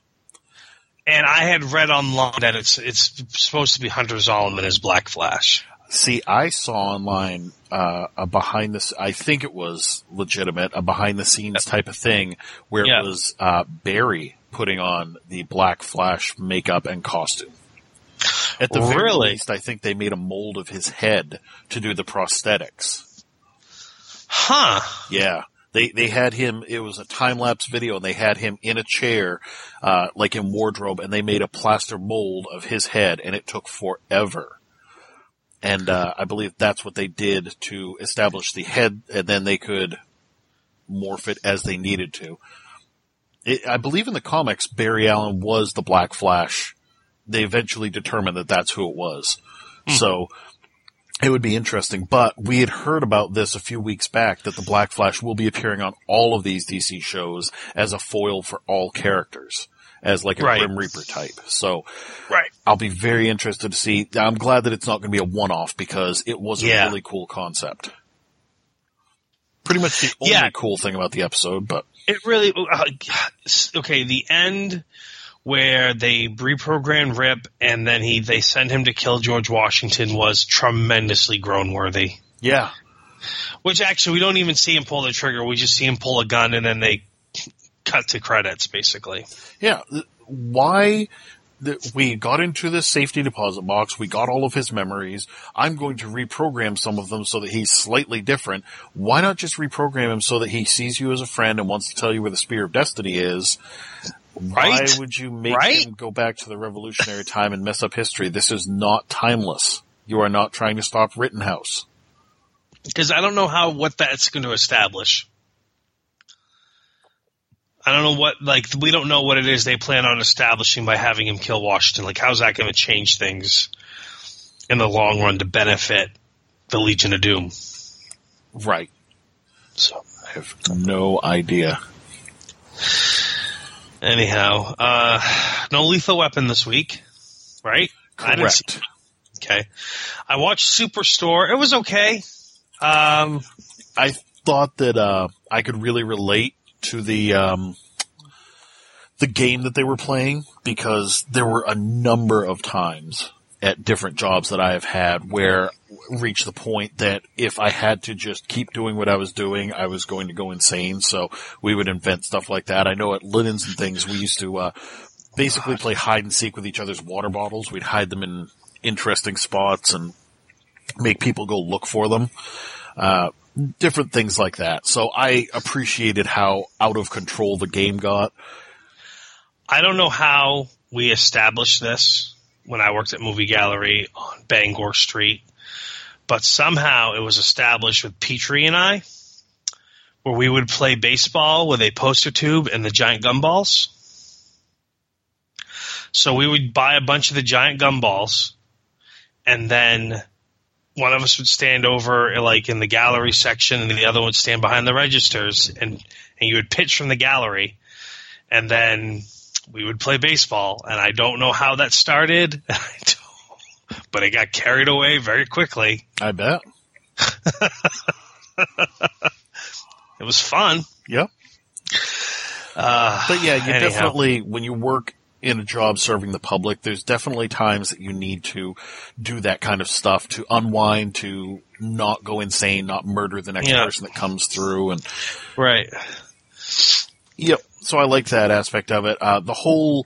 A: and I had read online that it's it's supposed to be Hunter Zolomon as Black Flash.
B: See, I saw online uh, a behind the. I think it was legitimate, a behind the scenes type of thing where
A: Yeah.
B: it was uh, Barry putting on the Black Flash makeup and costume. At the very
A: Really?
B: least, I think they made a mold of his head to do the prosthetics.
A: Huh?
B: Yeah. They, they had him, it was a time lapse video and they had him in a chair, uh, like in wardrobe and they made a plaster mold of his head and it took forever. And, uh, I believe that's what they did to establish the head and then they could morph it as they needed to. It, I believe in the comics, Barry Allen was the Black Flash. They eventually determined that that's who it was. Hmm. So, it would be interesting, but we had heard about this a few weeks back that the Black Flash will be appearing on all of these DC shows as a foil for all characters, as like a
A: Right.
B: Grim Reaper type. So
A: Right.
B: I'll be very interested to see. I'm glad that it's not going to be a one-off because it was a really cool concept. Pretty much the only
A: Yeah.
B: cool thing about the episode, but
A: It really uh, okay. The end where they reprogrammed Rip and then he they send him to kill George Washington was tremendously groan worthy.
B: yeah,
A: Which actually we don't even see him pull the trigger. We just see him pull a gun and then they cut to credits basically.
B: Yeah. Why? Th- We got into this safety deposit box. We got all of his memories. I'm going to reprogram some of them so that he's slightly different. Why not just reprogram him so that he sees you as a friend and wants to tell you where the Spear of Destiny is? Why would you make
A: Right?
B: him go back to the revolutionary time and mess up history? This is not timeless. You are not trying to stop Rittenhouse.
A: Because I don't know how what that's going to establish. I don't know what like we don't know what it is they plan on establishing by having him kill Washington. Like how's that going to change things in the long run to benefit the Legion of Doom?
B: Right.
A: So
B: I have no idea.
A: anyhow, uh, no lethal weapon this week, right? I
B: Correct.
A: okay, I watched Superstore. It was okay. Um,
B: I thought that uh, I could really relate to the um, the game that they were playing because there were a number of times at different jobs that I have had where reached the point that if I had to just keep doing what I was doing, I was going to go insane. So we would invent stuff like that. I know at Linens and things we used to uh, basically play hide and seek with each other's water bottles. We'd hide them in interesting spots and make people go look for them Uh, different things like that. So I appreciated how out of control the game got.
A: I don't know how we established this when I worked at Movie Gallery on Bangor Street, but somehow it was established with Petrie and I, where we would play baseball with a poster tube and the giant gumballs. So we would buy a bunch of the giant gumballs, and then one of us would stand over like in the gallery section, and the other would stand behind the registers, and and you would pitch from the gallery, and then we would play baseball, and I don't know how that started, [laughs] I don't- but it got carried away very quickly.
B: I bet. [laughs]
A: It was fun.
B: Yep.
A: Uh,
B: But yeah, you
A: anyhow.
B: definitely, when you work in a job serving the public, there's definitely times that you need to do that kind of stuff to unwind, to not go insane, not murder the next
A: Yeah.
B: person that comes through. And
A: right.
B: Yep. So I like that aspect of it. Uh, the whole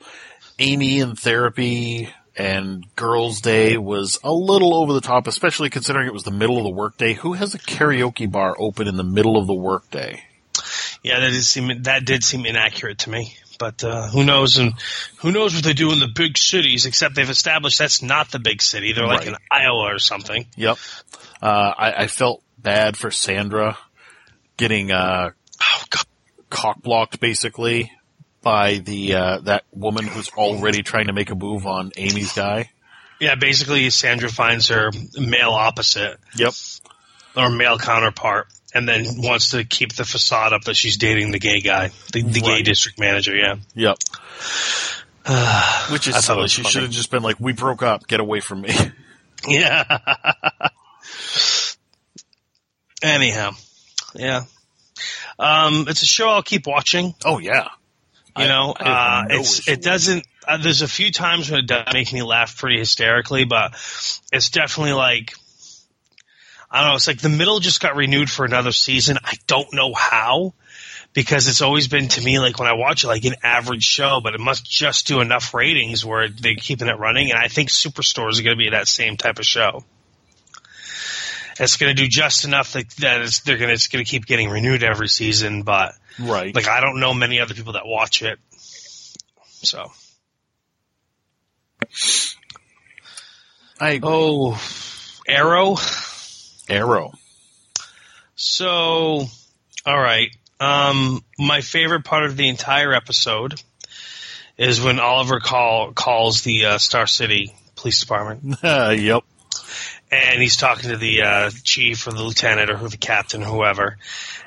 B: Amy in therapy and girls' day was a little over the top, especially considering it was the middle of the workday. Who has a karaoke bar open in the middle of the workday?
A: Yeah, that did seem that did seem inaccurate to me. But uh, who knows? And who knows what they do in the big cities? Except they've established that's not the big city. They're like
B: Right.
A: in Iowa or something.
B: Yep. Uh, I, I felt bad for Sandra getting uh,
A: Oh god.
B: cock blocked basically by the uh, that woman who's already trying to make a move on Amy's guy.
A: Yeah, basically Sandra finds her male opposite
B: Yep.
A: or male counterpart, and then wants to keep the facade up that she's dating the gay guy, the, the gay district manager. Yeah.
B: Yep. [sighs] Which is silly. She should have just been like, "We broke up. Get away from me." [laughs]
A: Yeah. Anyhow, yeah. Um, it's a show I'll keep watching.
B: oh yeah.
A: You
B: I-
A: know,
B: I
A: uh, it's it doesn't. Uh, there's a few times when it does make me laugh pretty hysterically, but it's definitely like I don't know. It's like the middle just got renewed for another season. I don't know how. Because it's always been to me like when I watch it like an average show, but it must just do enough ratings where they're keeping it running. And I think Superstore is going to be that same type of show. It's going to do just enough that, that it's, they're going to it's going to keep getting renewed every season. But
B: Right.
A: like I don't know many other people that watch it, so
B: I agree.
A: oh, Arrow.
B: Arrow.
A: So, all right. Um, my favorite part of the entire episode is when Oliver call calls the uh, Star City Police Department, [laughs]
B: yep.
A: And he's talking to the uh, chief or the lieutenant or who the captain, whoever,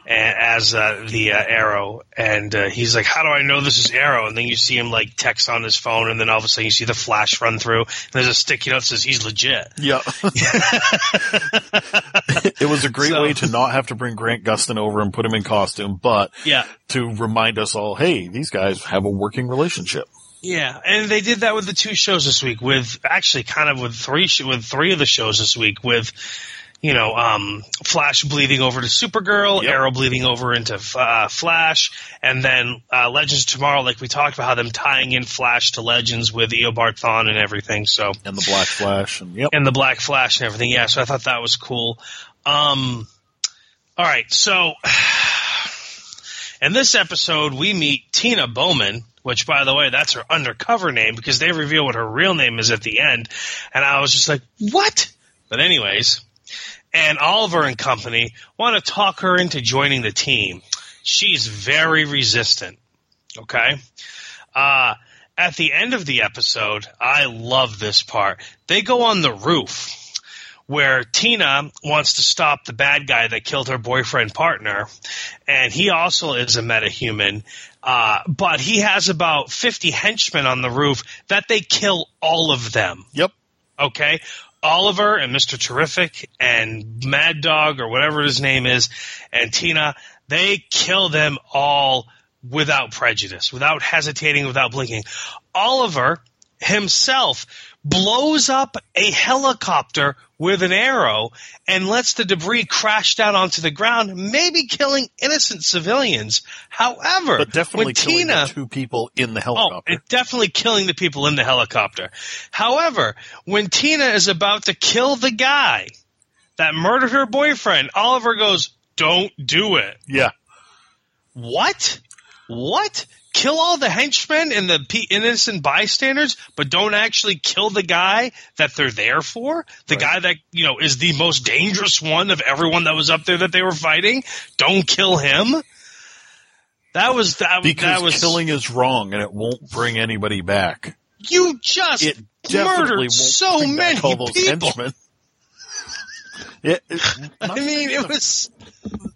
A: and, as uh, the uh, Arrow, and uh, he's like, "How do I know this is Arrow?" And then you see him like text on his phone, and then all of a sudden you see the flash run through, and there's a sticky note that says he's legit.
B: Yep. [laughs] it was a great
A: So-
B: way to not have to bring Grant Gustin over and put him in costume, but
A: Yeah,
B: to remind us all, hey, these guys have a working relationship.
A: Yeah, and they did that with the two shows this week. With actually, kind of with three sh- with three of the shows this week. With you know, um, Flash bleeding over to Supergirl,
B: Yep.
A: Arrow bleeding over into uh, Flash, and then uh, Legends of Tomorrow. Like we talked about, how them tying in Flash to Legends with Eobard Thawne and everything. So
B: And the Black Flash, and yep.
A: and the Black Flash and everything. Yeah, so I thought that was cool. Um, all right, so [sighs] in this episode, we meet Tina Bowman, which, by the way, that's her undercover name because they reveal what her real name is at the end, and I was just like, what? But anyways, and Oliver and company want to talk her into joining the team. She's very resistant. Okay. Uh, at the end of the episode, I love this part. They go on the roof where Tina wants to stop the bad guy that killed her boyfriend partner, and he also is a metahuman. Uh, but he has about 50 henchmen on the roof that they kill all of them.
B: Yep.
A: Okay. Oliver and Mr. Terrific and Mad Dog or whatever his name is and Tina, they kill them all without prejudice, without hesitating, without blinking. Oliver himself blows up a helicopter with an arrow and lets the debris crash down onto the ground, maybe killing innocent civilians. However,
B: But definitely killing
A: Tina,
B: the two people in the
A: Oh,
B: helicopter.
A: it's definitely killing the people in the helicopter. However, when Tina is about to kill the guy that murdered her boyfriend, Oliver goes, "Don't do it."
B: yeah.
A: What? What? Kill all the henchmen and the innocent bystanders, but don't actually kill the guy that they're there for? The
B: Right.
A: guy that, you know, is the most dangerous one of everyone that was up there that they were fighting? Don't kill him? That was that,
B: Because
A: that was
B: killing is wrong and it won't bring anybody back.
A: you just
B: It definitely
A: murdered so many people.
B: henchmen. [laughs] It, it- [laughs]
A: I mean, it
B: the-
A: was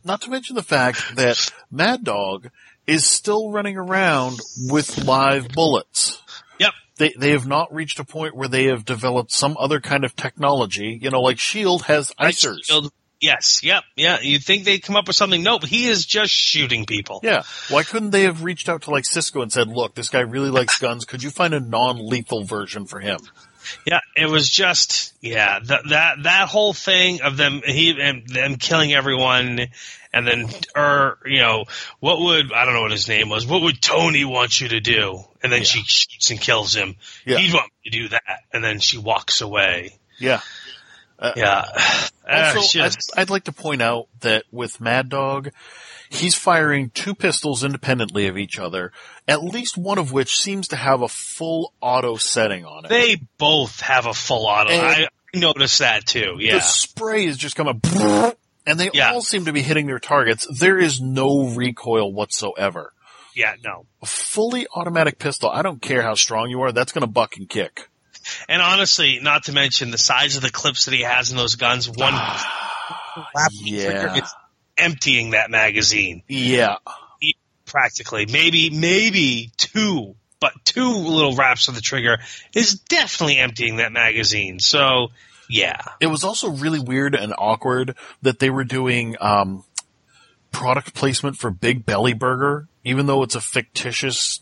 B: not to mention the fact that Mad Dog is still running around with live bullets.
A: Yep.
B: They they have not reached a point where they have developed some other kind of technology. You know, like Shield has icers.
A: Shield. Yes, yep, yeah. You'd think they'd come up with something. Nope, he is just shooting people.
B: Yeah. Why couldn't they have reached out to like Cisco and said, "Look, this guy really likes guns. Could you find a non-lethal version for him?"
A: Yeah, it was just yeah that that that whole thing of them he and them killing everyone, and then or you know what would I don't know what his name was. What would Tony want you to do? And then
B: Yeah.
A: she shoots and kills him.
B: Yeah.
A: He'd want me to do that, and then she walks away.
B: Yeah.
A: Yeah. Uh, [sighs]
B: Also,
A: just-
B: I'd, I'd like to point out that with Mad Dog, he's firing two pistols independently of each other, at least one of which seems to have a full auto setting on it.
A: they both have a full auto.
B: And-
A: I noticed that too. Yeah.
B: The
A: Yeah.
B: spray is just coming, and and they
A: Yeah.
B: all seem to be hitting their targets. There is no recoil whatsoever.
A: Yeah, no.
B: A fully automatic pistol, I don't care how strong you are, that's going to buck and kick.
A: And honestly, not to mention the size of the clips that he has in those guns, one [sighs] [laughs] rapid trigger
B: Yeah.
A: is emptying that magazine
B: Yeah.
A: practically. Maybe, maybe two, but two little raps of the trigger is definitely emptying that magazine. So, yeah.
B: It was also really weird and awkward that they were doing um, product placement for Big Belly Burger, even though it's a fictitious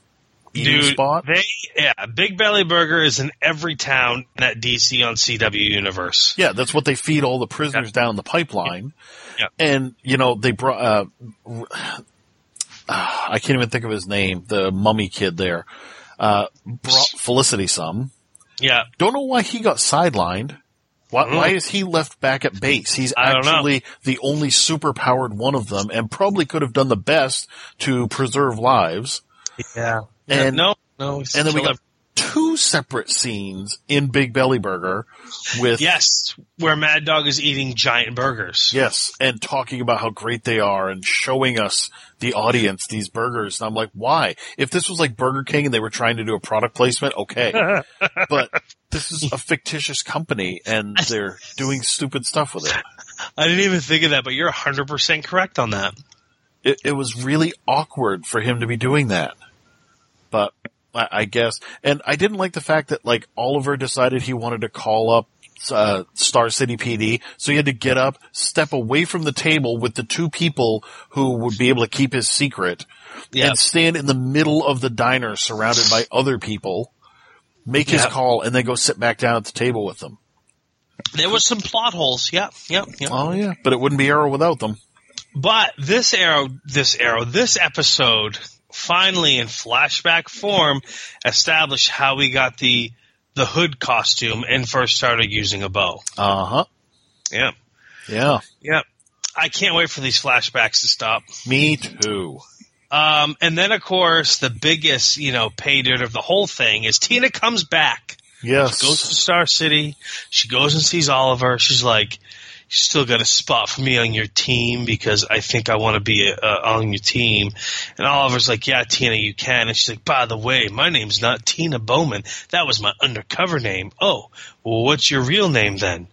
A: Dude,
B: spot.
A: they, yeah, Big Belly Burger is in every town in that DC on CW universe.
B: Yeah, that's what they feed all the prisoners down the pipeline.
A: Yeah.
B: And, you know, they brought, uh, [sighs] I can't even think of his name, the mummy kid there, uh, brought Felicity some.
A: Yeah.
B: Don't know why he got sidelined. Why,
A: Mm.
B: why is he left back at base? He's
A: I don't know.
B: actually the only super powered one of them and probably could have done the best to preserve lives.
A: Yeah.
B: And-
A: no, no.
B: And then we got two separate scenes in Big Belly Burger with
A: Yes, where Mad Dog is eating giant burgers.
B: Yes, and talking about how great they are and showing us the audience these burgers. And I'm like, why? If this was like Burger King and they were trying to do a product placement, okay. [laughs] but this is a fictitious company and they're doing stupid stuff with it.
A: I didn't even think of that, but you're 100% correct on that.
B: It, it was really awkward for him to be doing that. But I, I guess, and I didn't like the fact that like Oliver decided he wanted to call up uh, Star City PD, so he had to get up, step away from the table with the two people who would be able to keep his secret,
A: Yeah.
B: and stand in the middle of the diner surrounded by other people, make his call, and then go sit back down at the table with them.
A: There was some plot holes. Yep, yep, yep.
B: Oh yeah, but it wouldn't be Arrow without them.
A: But this arrow, this arrow, this episode finally in flashback form establish how we got the the hood costume and first started using a bow.
B: Uh huh.
A: Yeah.
B: Yeah.
A: Yeah. I can't wait for these flashbacks to stop.
B: Me too.
A: Um, and then of course the biggest, you know, pay dirt of the whole thing is Tina comes back.
B: Yes.
A: goes to Star City. She goes and sees Oliver. She's like, "You still got a spot for me on your team because I think I want to be uh, on your team." And Oliver's like, "Yeah, Tina, you can." And she's like, "By the way, my name's not Tina Bowman. That was my undercover name. Oh, well, what's your real name then?"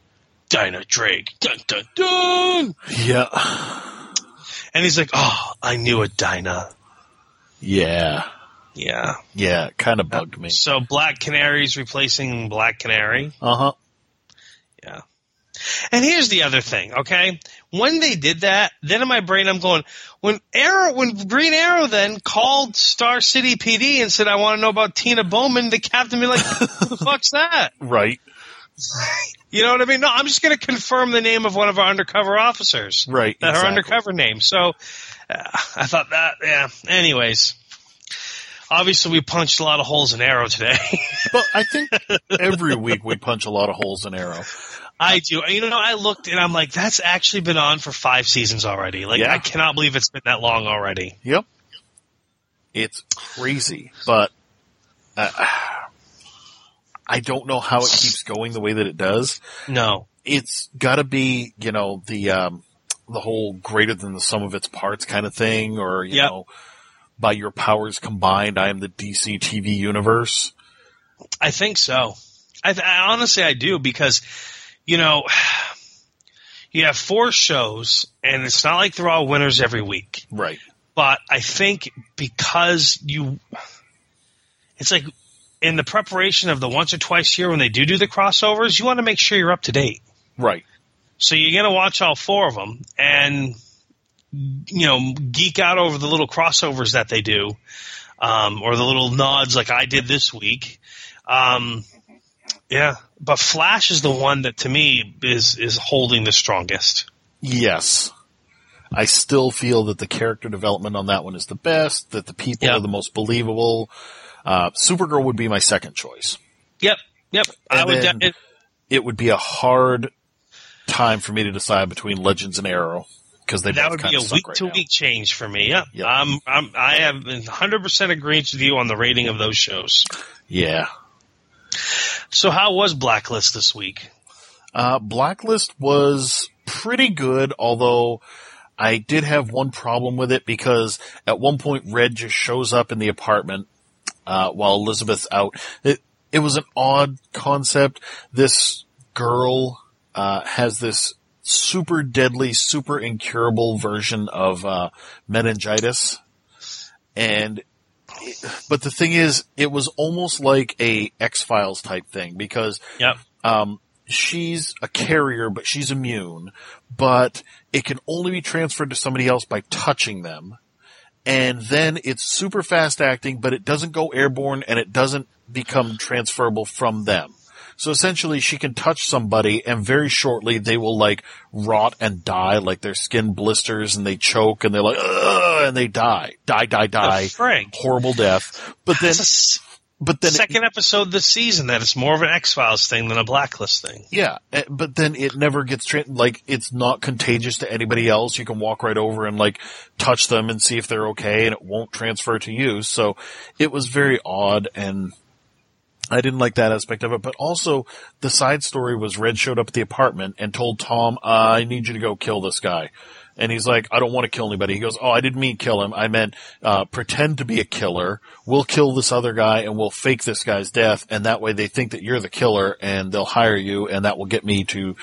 A: Dinah Drake. Dun dun dun.
B: Yeah.
A: And he's like, "Oh, I knew it, Dinah."
B: Yeah.
A: Yeah.
B: Yeah. Kind of bugged me.
A: So Black Canary's replacing Black Canary.
B: Uh huh.
A: Yeah. And here's the other thing, okay? When they did that, then in my brain I'm going, when Arrow, when Green Arrow then called Star City PD and said, I want to know about Tina Bowman, the captain be like, who the [laughs] fuck's that?
B: Right.
A: You know what I mean? No, I'm just going to confirm the name of one of our undercover officers.
B: Right.
A: That her undercover name. So, uh, I thought that, yeah. Anyways. Obviously we punched a lot of holes in Arrow today.
B: But I think [laughs] every week we punch a lot of holes in Arrow.
A: I do. You know, I looked and I'm like, that's actually been on for five seasons already. Like,
B: Yeah.
A: I cannot believe it's been that long already.
B: Yep. It's crazy, but uh, I don't know how it keeps going the way that it does.
A: No.
B: It's got to be, you know, the um, the whole greater than the sum of its parts kind of thing, or you
A: Yep.
B: know, by your powers combined, I am the DC TV universe.
A: I think so. I, th- I honestly, I do because, you know, you have four shows and it's not like they're all winners every week.
B: Right.
A: But I think because you, it's like in the preparation of the once or twice a year when they do do the crossovers, you want to make sure you're up to date.
B: Right.
A: So you're going to watch all four of them and, you know, geek out over the little crossovers that they do, um, or the little nods like I did this week. Um, yeah, but Flash is the one that to me is, is holding the strongest.
B: Yes. I still feel that the character development on that one is the best, that the people
A: Yeah.
B: are the most believable. Uh, Supergirl would be my second choice.
A: Yep. Yep. I would, de- it,
B: It would be a hard time for me to decide between Legends and Arrow because they
A: that would be a week
B: right
A: to
B: now.
A: week change for me. Yep.
B: Yep.
A: I'm, I'm, I have 100% agreed with you on the rating of those shows.
B: Yeah.
A: So how was Blacklist this week?
B: Uh, Blacklist was pretty good, although I did have one problem with it because at one point Red just shows up in the apartment uh, while Elizabeth's out. It it was an odd concept. This girl uh, has this super deadly, super incurable version of uh, meningitis, and but the thing is, it was almost like a X Files type thing because
A: Yep.
B: um, she's a carrier, but she's immune, but it can only be transferred to somebody else by touching them. And then it's super fast acting, but it doesn't go airborne and it doesn't become transferable from them. So essentially she can touch somebody and very shortly they will like rot and die, like their skin blisters and they choke and they're like, Ugh, and they die. Die, die, die.
A: frig?
B: Horrible death. But then,
A: It's a s-
B: but then
A: second episode this season that it's more of an X Files thing than a Blacklist thing.
B: Yeah, eh, but then it never gets tra- like it's not contagious to anybody else. You can walk right over and like touch them and see if they're okay, and it won't transfer to you. So it was very odd, and I didn't like that aspect of it. But also, the side story was Red showed up at the apartment and told Tom, uh, "I need you to go kill this guy." And he's like, I don't want to kill anybody. He goes, Oh, I didn't mean kill him. I meant, uh, pretend to be a killer. We'll kill this other guy and we'll fake this guy's death. And that way they think that you're the killer and they'll hire you and that will get me to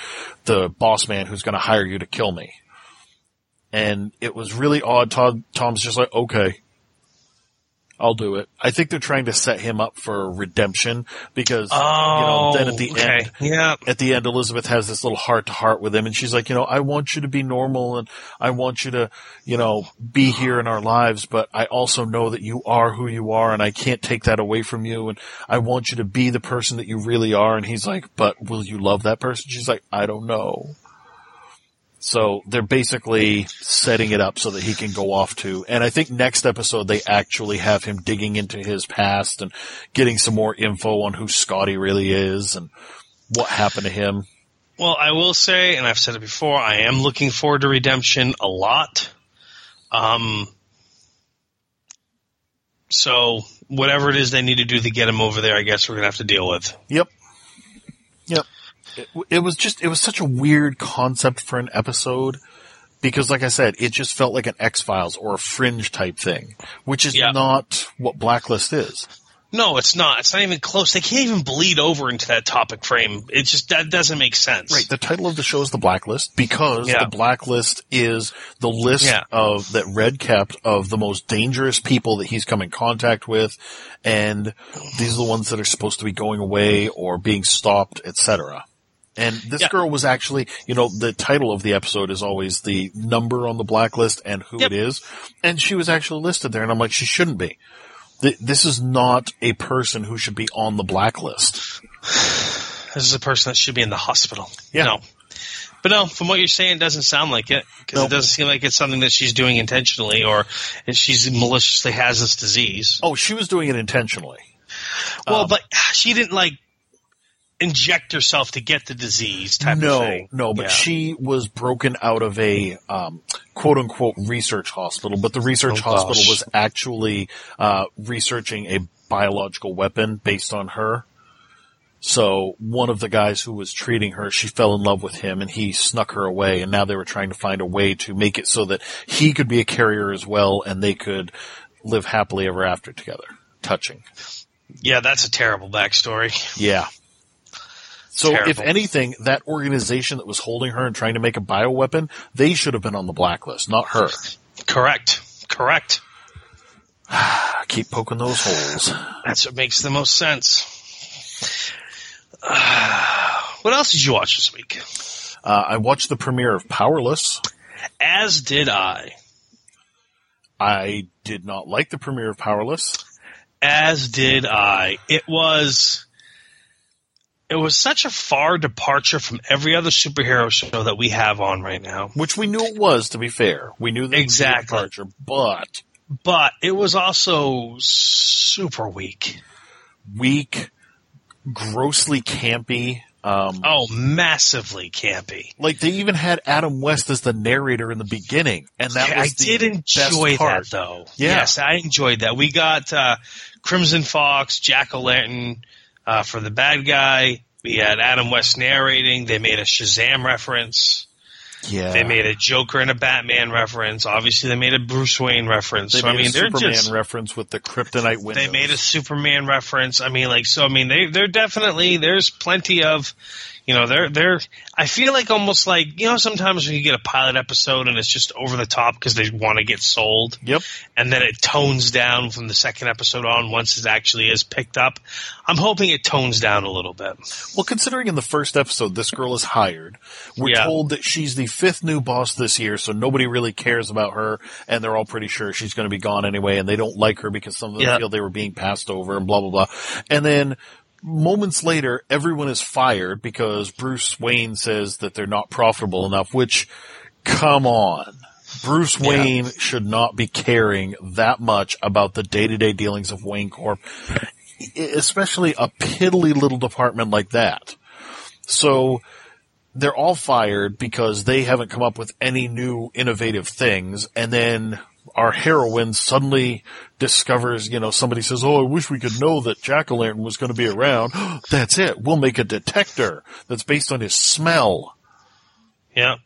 B: the boss man who's going to hire you to kill me. And it was really odd. Todd, Tom's just like, okay, I'll do it. I think they're trying to set him up for redemption because, you know, then at oh, the
A: Oh, okay.
B: end,
A: yeah,
B: at the end, Elizabeth has this little heart to heart with him and she's like, you know, I want you to be normal and I want you to, you know, be here in our lives, but I also know that you are who you are and I can't take that away from you and I want you to be the person that you really are. And he's like, but will you love that person? She's like, I don't know. So they're basically setting it up so that he can go off to, and I think next episode they actually have him digging into his past and getting some more info on who Scotty really is and what happened to him.
A: Well, I will say, and I've said it before, I am looking forward to Redemption a lot. Um, so whatever it is they need to do to get him over there, I guess we're gonna have to deal with.
B: Yep. Yep. It, it was just, it was such a weird concept for an episode because like I said, it just felt like an X-Files or a Fringe type thing, which is
A: Yeah.
B: not what Blacklist is.
A: No, it's not. It's not even close. They can't even bleed over into that topic frame. It just that doesn't make sense.
B: Right. The title of the show is The Blacklist because
A: Yeah.
B: the Blacklist is the list
A: Yeah.
B: of that Red kept of the most dangerous people that he's come in contact with, and these are the ones that are supposed to be going away or being stopped, etc. And this
A: Yeah.
B: girl was actually, you know, the title of the episode is always the number on the blacklist and who
A: Yep.
B: it is, and she was actually listed there, and I'm like, she shouldn't be. This is not a person who should be on the blacklist.
A: This is a person that should be in the hospital.
B: Yeah.
A: No. But no, from what you're saying, it doesn't sound like it because
B: Nope.
A: it doesn't seem like it's something that she's doing intentionally or she's maliciously has this disease.
B: Oh, she was doing it intentionally.
A: Well,
B: Um,
A: but she didn't like inject herself to get the disease type
B: no,
A: of thing.
B: No, but
A: Yeah.
B: she was broken out of a um, quote unquote research hospital, but the research
A: Oh,
B: hospital
A: gosh.
B: was actually uh, researching a biological weapon based on her. So one of the guys who was treating her, she fell in love with him and he snuck her away and now they were trying to find a way to make it so that he could be a carrier as well and they could live happily ever after together. Touching.
A: yeah, that's a terrible backstory.
B: Yeah. So if anything, that organization that was holding her and trying to make a bioweapon, they should have been on the blacklist, not her.
A: Correct. Correct. [sighs]
B: Keep poking those holes.
A: That's what makes the most sense. [sighs] what else did you watch this week?
B: Uh, I watched the premiere of Powerless.
A: As did I.
B: I did not like the premiere of Powerless.
A: As did I. It was it was such a far departure from every other superhero show that we have on right now.
B: Which we knew it was, to be fair. We knew that
A: Exactly.
B: it was a departure, but
A: But it was also super weak.
B: weak, grossly campy. Um,
A: Oh, massively campy.
B: like they even had Adam West as the narrator in the beginning, and that
A: Yeah, I did enjoy that though.
B: Yeah.
A: Yes, I enjoyed that. We got uh, Crimson Fox, Jack O' Lantern uh, for the bad guy. We had Adam West narrating. They made a Shazam reference.
B: Yeah.
A: They made a Joker and a Batman reference. Obviously, they made a Bruce Wayne reference.
B: They
A: so
B: made
A: I mean,
B: a Superman
A: just
B: reference with the kryptonite windows.
A: they made a Superman reference. I mean, like so. I mean, they they're definitely there's plenty of, you know, they're they're. I feel like almost like you know sometimes when you get a pilot episode and it's just over the top because they want to get sold.
B: Yep.
A: And then it tones down from the second episode on once it actually is picked up. I'm hoping it tones down a little bit.
B: Well, considering in the first episode this girl is hired, we're
A: Yeah.
B: told that she's the fifth new boss this year, so nobody really cares about her, and they're all pretty sure she's going to be gone anyway, and they don't like her because some of them
A: Yeah.
B: feel they were being passed over, and blah blah blah. And then moments later, everyone is fired because Bruce Wayne says that they're not profitable enough. Which, come on. Bruce
A: Yeah.
B: Wayne should not be caring that much about the day-to-day dealings of Wayne Corp, especially a piddly little department like that. So they're all fired because they haven't come up with any new innovative things. And then our heroine suddenly discovers, you know, somebody says, Oh, I wish we could know that Jack-o'-lantern was going to be around. [gasps] that's it. We'll make a detector that's based on his smell.
A: Yeah.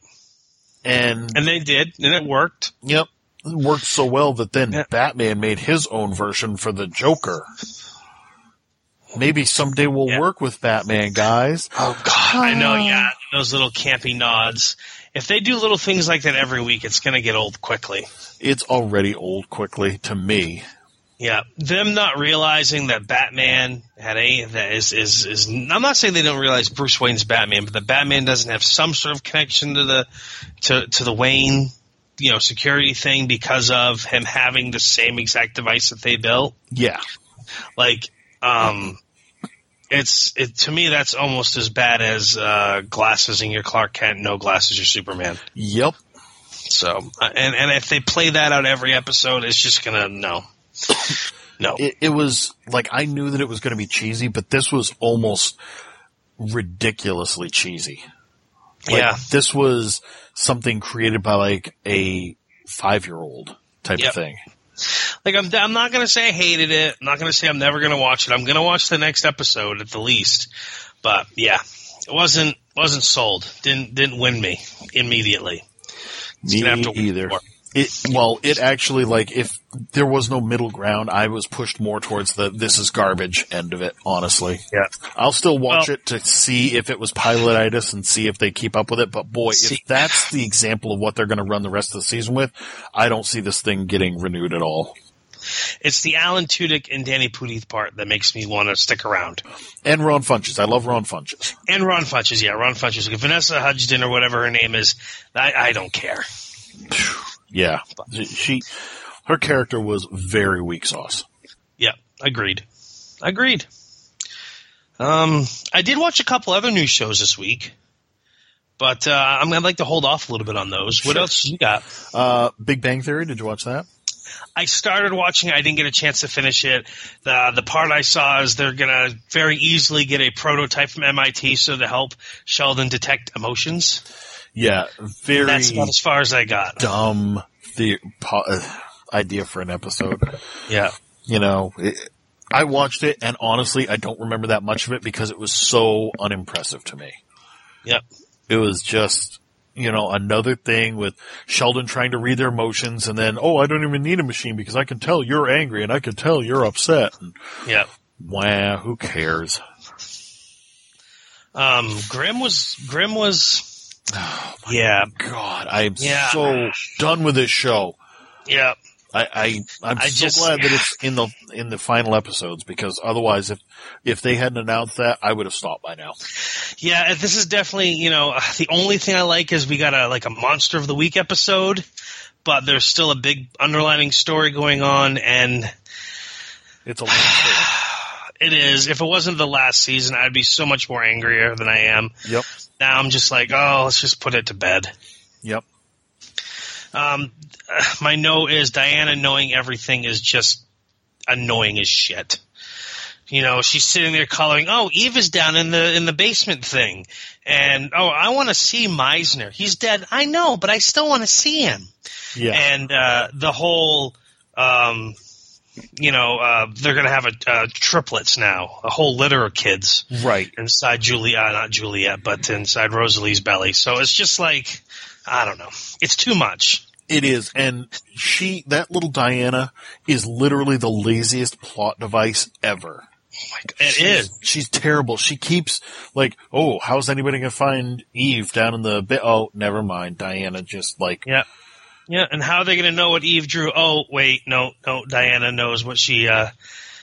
B: And,
A: And they did, and it worked.
B: yep, it worked so well that then
A: Yeah.
B: Batman made his own version for the Joker. Maybe someday we'll
A: Yeah.
B: work with Batman, guys.
A: Oh God, I know. [sighs] Yeah, those little campy nods. If they do little things like that every week, it's going to get old quickly.
B: It's already old quickly to me.
A: Yeah, them not realizing that Batman had a that is is is. I'm not saying they don't realize Bruce Wayne's Batman, but the Batman doesn't have some sort of connection to the to to the Wayne, you know, security thing because of him having the same exact device that they built.
B: Yeah.
A: Like, um, it's it to me that's almost as bad as uh, glasses in your Clark Kent, no glasses, your Superman.
B: Yep.
A: So, uh, and and if they play that out every episode, it's just gonna no, no.
B: It, it was like I knew that it was to be cheesy, but this was almost ridiculously cheesy. Like,
A: yeah,
B: This was something created by like a five year old type
A: Yep.
B: of thing.
A: Like I'm I'm not gonna say I hated it. I'm not gonna say I'm never gonna watch it. I'm gonna watch the next episode at the least. But yeah, it wasn't wasn't sold. Didn't didn't win me immediately. It's
B: Me
A: gonna have to
B: either.
A: more.
B: It, well, it actually like if there was no middle ground, I was pushed more towards the this is garbage end of it. Honestly,
A: Yeah.
B: I'll still watch
A: Well-
B: it to see if it was pilotitis and see if they keep up with it. But boy,
A: See-
B: if that's the example of what they're going to run the rest of the season with, I don't see this thing getting renewed at all.
A: It's the Alan Tudyk and Danny Pudi part that makes me want to stick around.
B: And Ron Funches, I love Ron Funches.
A: And Ron Funches, yeah, Ron Funches. Vanessa Hudgens or whatever her name is, I, I don't care.
B: Yeah, she, her character was very weak sauce.
A: Yeah, agreed. Agreed. Um, I did watch a couple other news shows this week, but uh, I'm gonna like to hold off a little bit on those. What
B: Sure.
A: else you got?
B: Uh, Big Bang Theory, did you watch that?
A: I started watching. I didn't get a chance to finish it. The the part I saw is they're gonna very easily get a prototype from MIT so to help Sheldon detect emotions.
B: Yeah, very
A: That's about as far as I got.
B: dumb the po- uh, idea for an episode.
A: Yeah.
B: You know, it, I watched it and honestly, I don't remember that much of it because it was so unimpressive to me.
A: Yep.
B: It was just, you know, another thing with Sheldon trying to read their emotions and then, oh, I don't even need a machine because I can tell you're angry and I can tell you're upset.
A: Yeah,
B: wah, who cares?
A: Um, Grimm was Grimm was. Yeah.
B: God, I am
A: Yeah.
B: so done with this show.
A: Yeah.
B: I, I I'm
A: I
B: so
A: just-
B: glad that it's [laughs] in the in the final episodes because otherwise, if if they hadn't announced that, I would have stopped by now.
A: Yeah, this is definitely, you know, uh, the only thing I like is we got a like a monster of the week episode, but there's still a big underlining story going on and
B: It's a long story. [sighs] [sighs] [sighs]
A: it is if it wasn't the last season, I'd be so much more angrier than I am.
B: Yep,
A: Now I'm just like, oh, let's just put it to bed.
B: yep.
A: Um [sighs] my note is Diana knowing everything is just annoying as shit. You know, she's sitting there coloring. Oh, Eve is down in the in the basement thing, and oh, I want to see Meisner. He's dead. I know, but I still want to see him.
B: Yeah,
A: And uh, the whole, um, you know, uh, they're gonna have a uh, triplets now, a whole litter of kids
B: right.
A: inside Juliet, not Juliet, but inside Rosalee's belly. So it's just like, I don't know. It's too much.
B: It is, and she, that little Diana, is literally the laziest plot device ever.
A: Oh my God, it
B: she's,
A: is.
B: She's terrible. She keeps like, oh, how's anybody gonna find Eve down in the bit? Oh, never mind. Diana just like,
A: Yeah. Yeah, and how are they going to know what Eve drew? Oh, wait, no, no. Diana knows what she uh,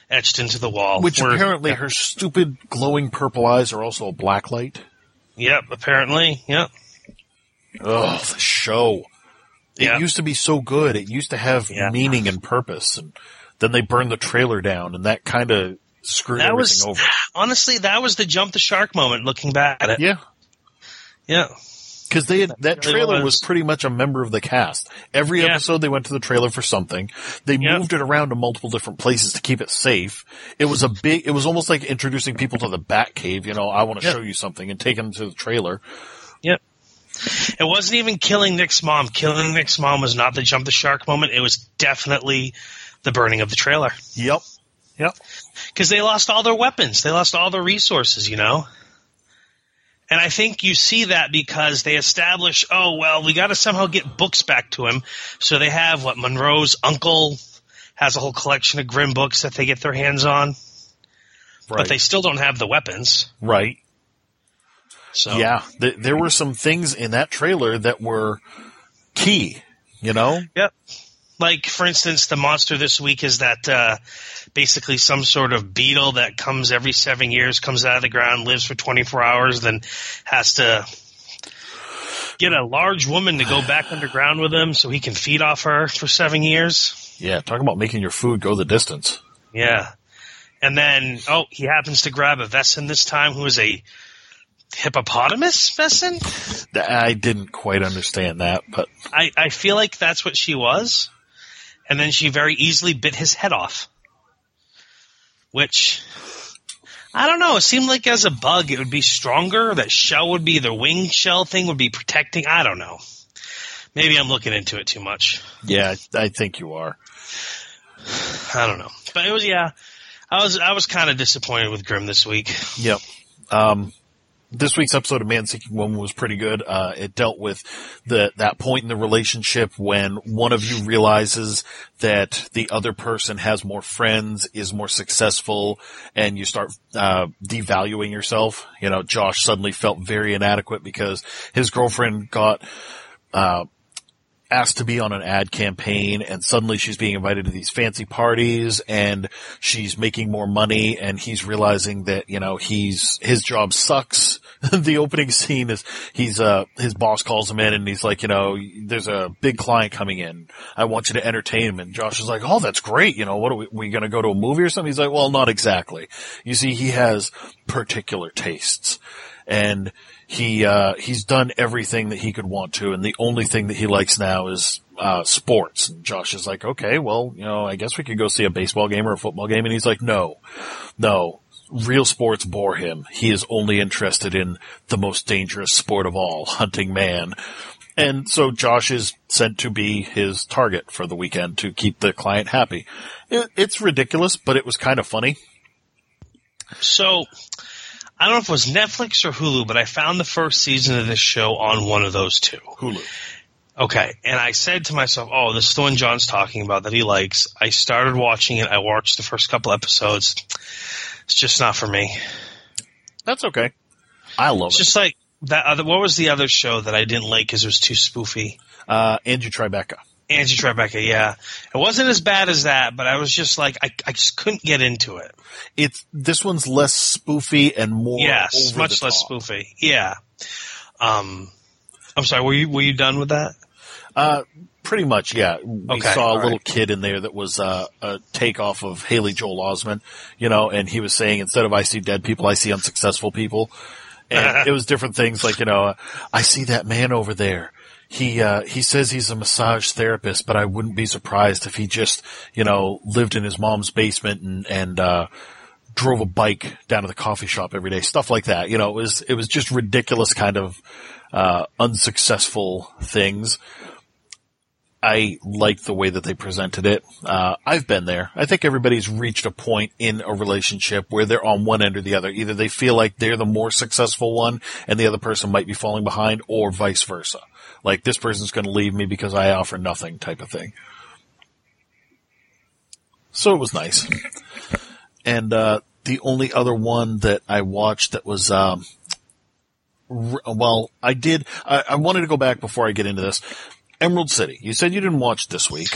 A: etched into the wall.
B: which
A: We're-
B: apparently her stupid glowing purple eyes are also a black light.
A: Yep, apparently. Yep.
B: Oh, the show. It
A: Yeah.
B: used to be so good. It used to have
A: Yeah.
B: meaning and purpose, and then they burned the trailer down, and that kind of screwed
A: That
B: everything
A: was
B: over. [sighs]
A: honestly that was the jump the shark moment. Looking back at it,
B: Yeah,
A: yeah,
B: because they had, that
A: really
B: trailer
A: was.
B: was. pretty much a member of the cast. Every
A: Yeah.
B: episode they went to the trailer for something. They
A: Yeah.
B: moved it around to multiple different places to keep it safe. It was a big. It was almost like introducing people to the Batcave. You know, I want to
A: Yeah.
B: show you something and take them to the trailer.
A: yep. It wasn't even killing Nick's mom. Killing Nick's mom was not the jump the shark moment. It was definitely the burning of the trailer
B: Yep. Yep.
A: because they lost all their weapons. They lost all their resources. You know. And I think you see that because they establish, oh well, we got to somehow get books back to him. So they have what Monroe's uncle has a whole collection of Grimm books that they get their hands on,
B: Right.
A: but they still don't have the weapons.
B: right.
A: So
B: Yeah, th- there were some things in that trailer that were key. You know,
A: Yep. Like, for instance, the monster this week is that uh, basically some sort of beetle that comes every seven years, comes out of the ground, lives for 24 hours, then has to get a large woman to go back underground with him so he can feed off her for seven years.
B: yeah. Talk about making your food go the distance.
A: Yeah. And then, oh, he happens to grab a Wesen this time who is a hippopotamus
B: Wesen? I didn't quite understand that, but
A: I, I feel like that's what she was. And then she very easily bit his head off. Which, I don't know, it seemed like as a bug it would be stronger. That shell would be, the wing shell thing would be protecting. I don't know. Maybe I'm looking into it too much.
B: yeah, I think you are. [sighs]
A: I don't know. But it was, yeah, I was, I was kind of disappointed with Grimm this week.
B: Yep. Um, this week's episode of Man Seeking Woman was pretty good. Uh, it dealt with the that point in the relationship when one of you realizes that the other person has more friends, is more successful, and you start uh, devaluing yourself. You know, Josh suddenly felt very inadequate because his girlfriend got uh, asked to be on an ad campaign and suddenly she's being invited to these fancy parties and she's making more money and he's realizing that, you know, he's, his job sucks. [laughs] the opening scene is he's, uh, his boss calls him in and he's like, you know, there's a big client coming in. I want you to entertain him. And Josh is like, oh, that's great. You know, what are we, we going to go to a movie or something? He's like, well, not exactly. You see, he has particular tastes and he uh, he's done everything that he could want to, and the only thing that he likes now is uh, sports. And Josh is like, okay, well, you know, I guess we could go see a baseball game or a football game, and he's like, no, no. Real sports bore him. He is only interested in the most dangerous sport of all, hunting man. And so Josh is sent to be his target for the weekend to keep the client happy. It, it's ridiculous, but it was kind of funny.
A: So, I don't know if it was Netflix or Hulu, but I found the first season of this show on one of those two.
B: Hulu.
A: Okay, and I said to myself, "Oh, this is the one John's talking about that he likes." I started watching it. I watched the first couple episodes. It's just not for me.
B: That's okay. I love
A: It's
B: it.
A: just like that other. What was the other show that I didn't like because it was too spoofy?
B: Uh, Angie Tribeca.
A: Angie Tribeca. Yeah, it wasn't as bad as that, but I was just like, I, I just couldn't get into it.
B: It's this one's less spoofy and more
A: yes, much less
B: top.
A: spoofy. Yeah. Um, I'm sorry. Were you were you done with that?
B: Uh, pretty much, yeah. We
A: Okay,
B: saw a little
A: right.
B: kid in there that was uh, a takeoff of Haley Joel Osment, you know, and he was saying instead of I see dead people, I see unsuccessful people, and [laughs] it was different things like you know, I see that man over there. He uh, he says he's a massage therapist, but I wouldn't be surprised if he just you know lived in his mom's basement and and uh, drove a bike down to the coffee shop every day, stuff like that. You know, it was it was just ridiculous kind of uh, unsuccessful things. I like the way that they presented it. Uh, I've been there. I think everybody's reached a point in a relationship where they're on one end or the other. Either they feel like they're the more successful one and the other person might be falling behind or vice versa. Like this person's going to leave me because I offer nothing type of thing. So it was nice. And, uh, the only other one that I watched that was, um, well, I did, I, I wanted to go back before I get into this. Emerald City. You said you didn't watch this week,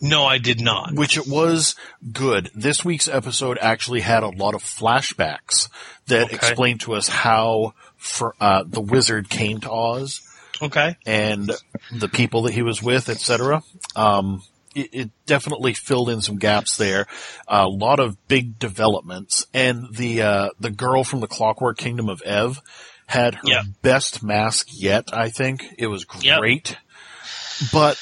A: No, I did not.
B: which it was good. This week's episode actually had a lot of flashbacks that
A: Okay.
B: explained to us how for, uh, the wizard came to Oz
A: Okay.
B: and the people that he was with, etc. Um, it, it definitely filled in some gaps there. a lot of big developments, and the uh, the girl from the Clockwork Kingdom of Ev had her
A: Yeah.
B: best mask yet. I think it was
A: Yep.
B: But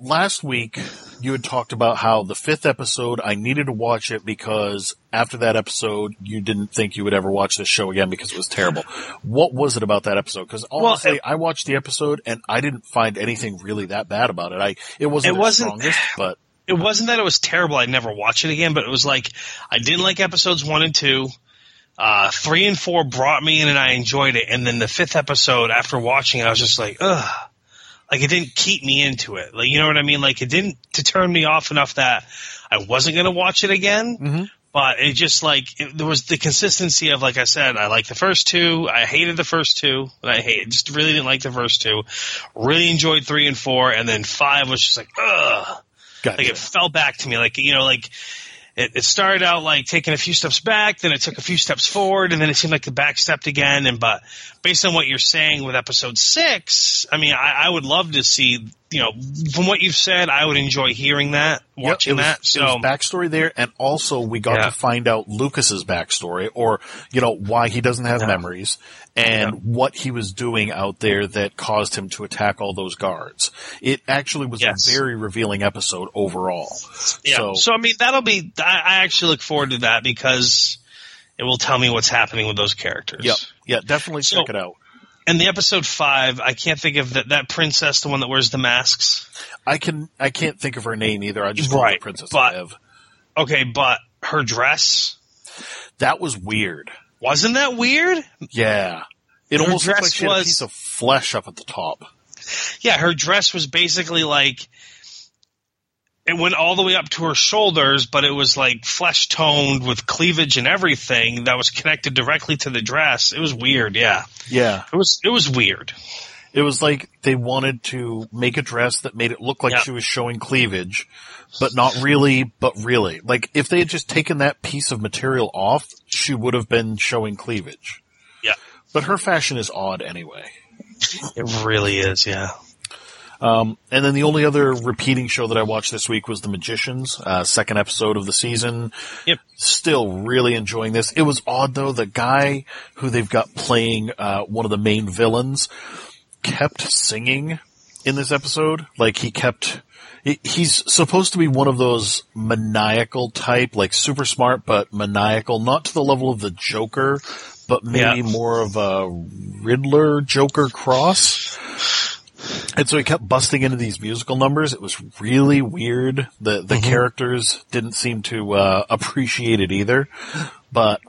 B: last week you had talked about how the fifth episode I needed to watch it because after that episode you didn't think you would ever watch this show again because it was terrible. What was it about that episode? Because honestly,
A: it-
B: I watched the episode and I didn't find anything really that bad about it. I it wasn't
A: It wasn't-
B: strongest, [sighs] but
A: It wasn't that it was terrible. I'd never watch it again, but it was like I didn't like episodes one and two. Uh, three and four brought me in and I enjoyed it. And then the fifth episode, after watching it, I was just like, ugh. Like it didn't keep me into it. Like, you know what I mean? Like it didn't to turn me off enough that I wasn't going to watch it again.
B: Mhm.
A: But it just like, it, there was the consistency of, like I said, I like the first two. I hated the first two. And I hate, just really didn't like the first two. Really enjoyed three and four. And then five was just like, ugh
B: gotcha.
A: like it fell back to me like you know like it, it started out like taking a few steps back then it took a few steps forward and then it seemed like the back stepped again and but based on what you're saying with episode six i mean i, I would love to see you know from what you've said i would enjoy hearing that
B: Yep,
A: watching
B: it was,
A: that so
B: backstory there, and also we got
A: Yeah.
B: to find out Lucas's backstory, or you know why he doesn't have
A: Yeah.
B: memories, and
A: Yeah.
B: what he was doing out there that caused him to attack all those guards. It actually was
A: Yes.
B: a very revealing episode overall.
A: yeah
B: So,
A: so, i mean that'll be I, actually look forward to that because it will tell me what's happening with those characters
B: yep, yeah, definitely
A: So-
B: check it out.
A: and the episode five i can't think of that that princess the one that wears the masks
B: I can I can't think of her name either. I just
A: Right,
B: Princess
A: but- okay but her dress
B: That was weird.
A: Wasn't that weird?
B: Yeah, it
A: Her
B: almost looked like she had a piece of flesh up at the top.
A: Yeah, her dress was basically like it went all the way up to her shoulders, but it was like flesh toned with cleavage and everything that was connected directly to the dress. It was weird, yeah.
B: Yeah,
A: It was it was weird.
B: It was like they wanted to make a dress that made it look like
A: Yeah.
B: she was showing cleavage, but not really, but really. Like if they had just taken that piece of material off, she would have been showing cleavage.
A: Yeah.
B: But her fashion is odd anyway.
A: It really is, yeah.
B: Um, and then the only other repeating show that I watched this week was The Magicians, uh, second episode of the season.
A: Yep.
B: Still really enjoying this. It was odd though, the guy who they've got playing, uh, one of the main villains kept singing in this episode. Like he kept, he, he's supposed to be one of those maniacal type, like super smart, but maniacal, not to the level of the Joker, but maybe
A: Yeah.
B: more of a Riddler Joker cross. And so he kept busting into these musical numbers. It was really weird. The the characters didn't seem to uh, appreciate it either. But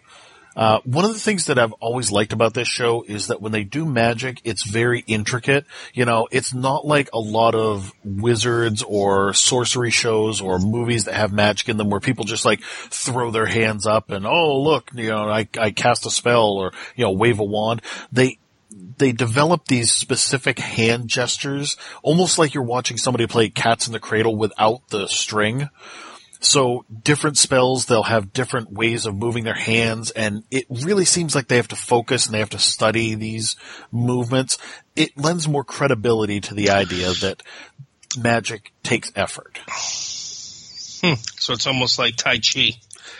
B: uh, one of the things that I've always liked about this show is that when they do magic, it's very intricate. You know, it's not like a lot of wizards or sorcery shows or movies that have magic in them where people just like throw their hands up and, oh, look, you know, I, I cast a spell or, you know, wave a wand. They, they develop these specific hand gestures, almost like you're watching somebody play cats in the cradle without the string. So different spells, they'll have different ways of moving their hands, and it really seems like they have to focus and they have to study these movements. It lends more credibility to the idea that magic takes effort.
A: So it's almost like Tai Chi.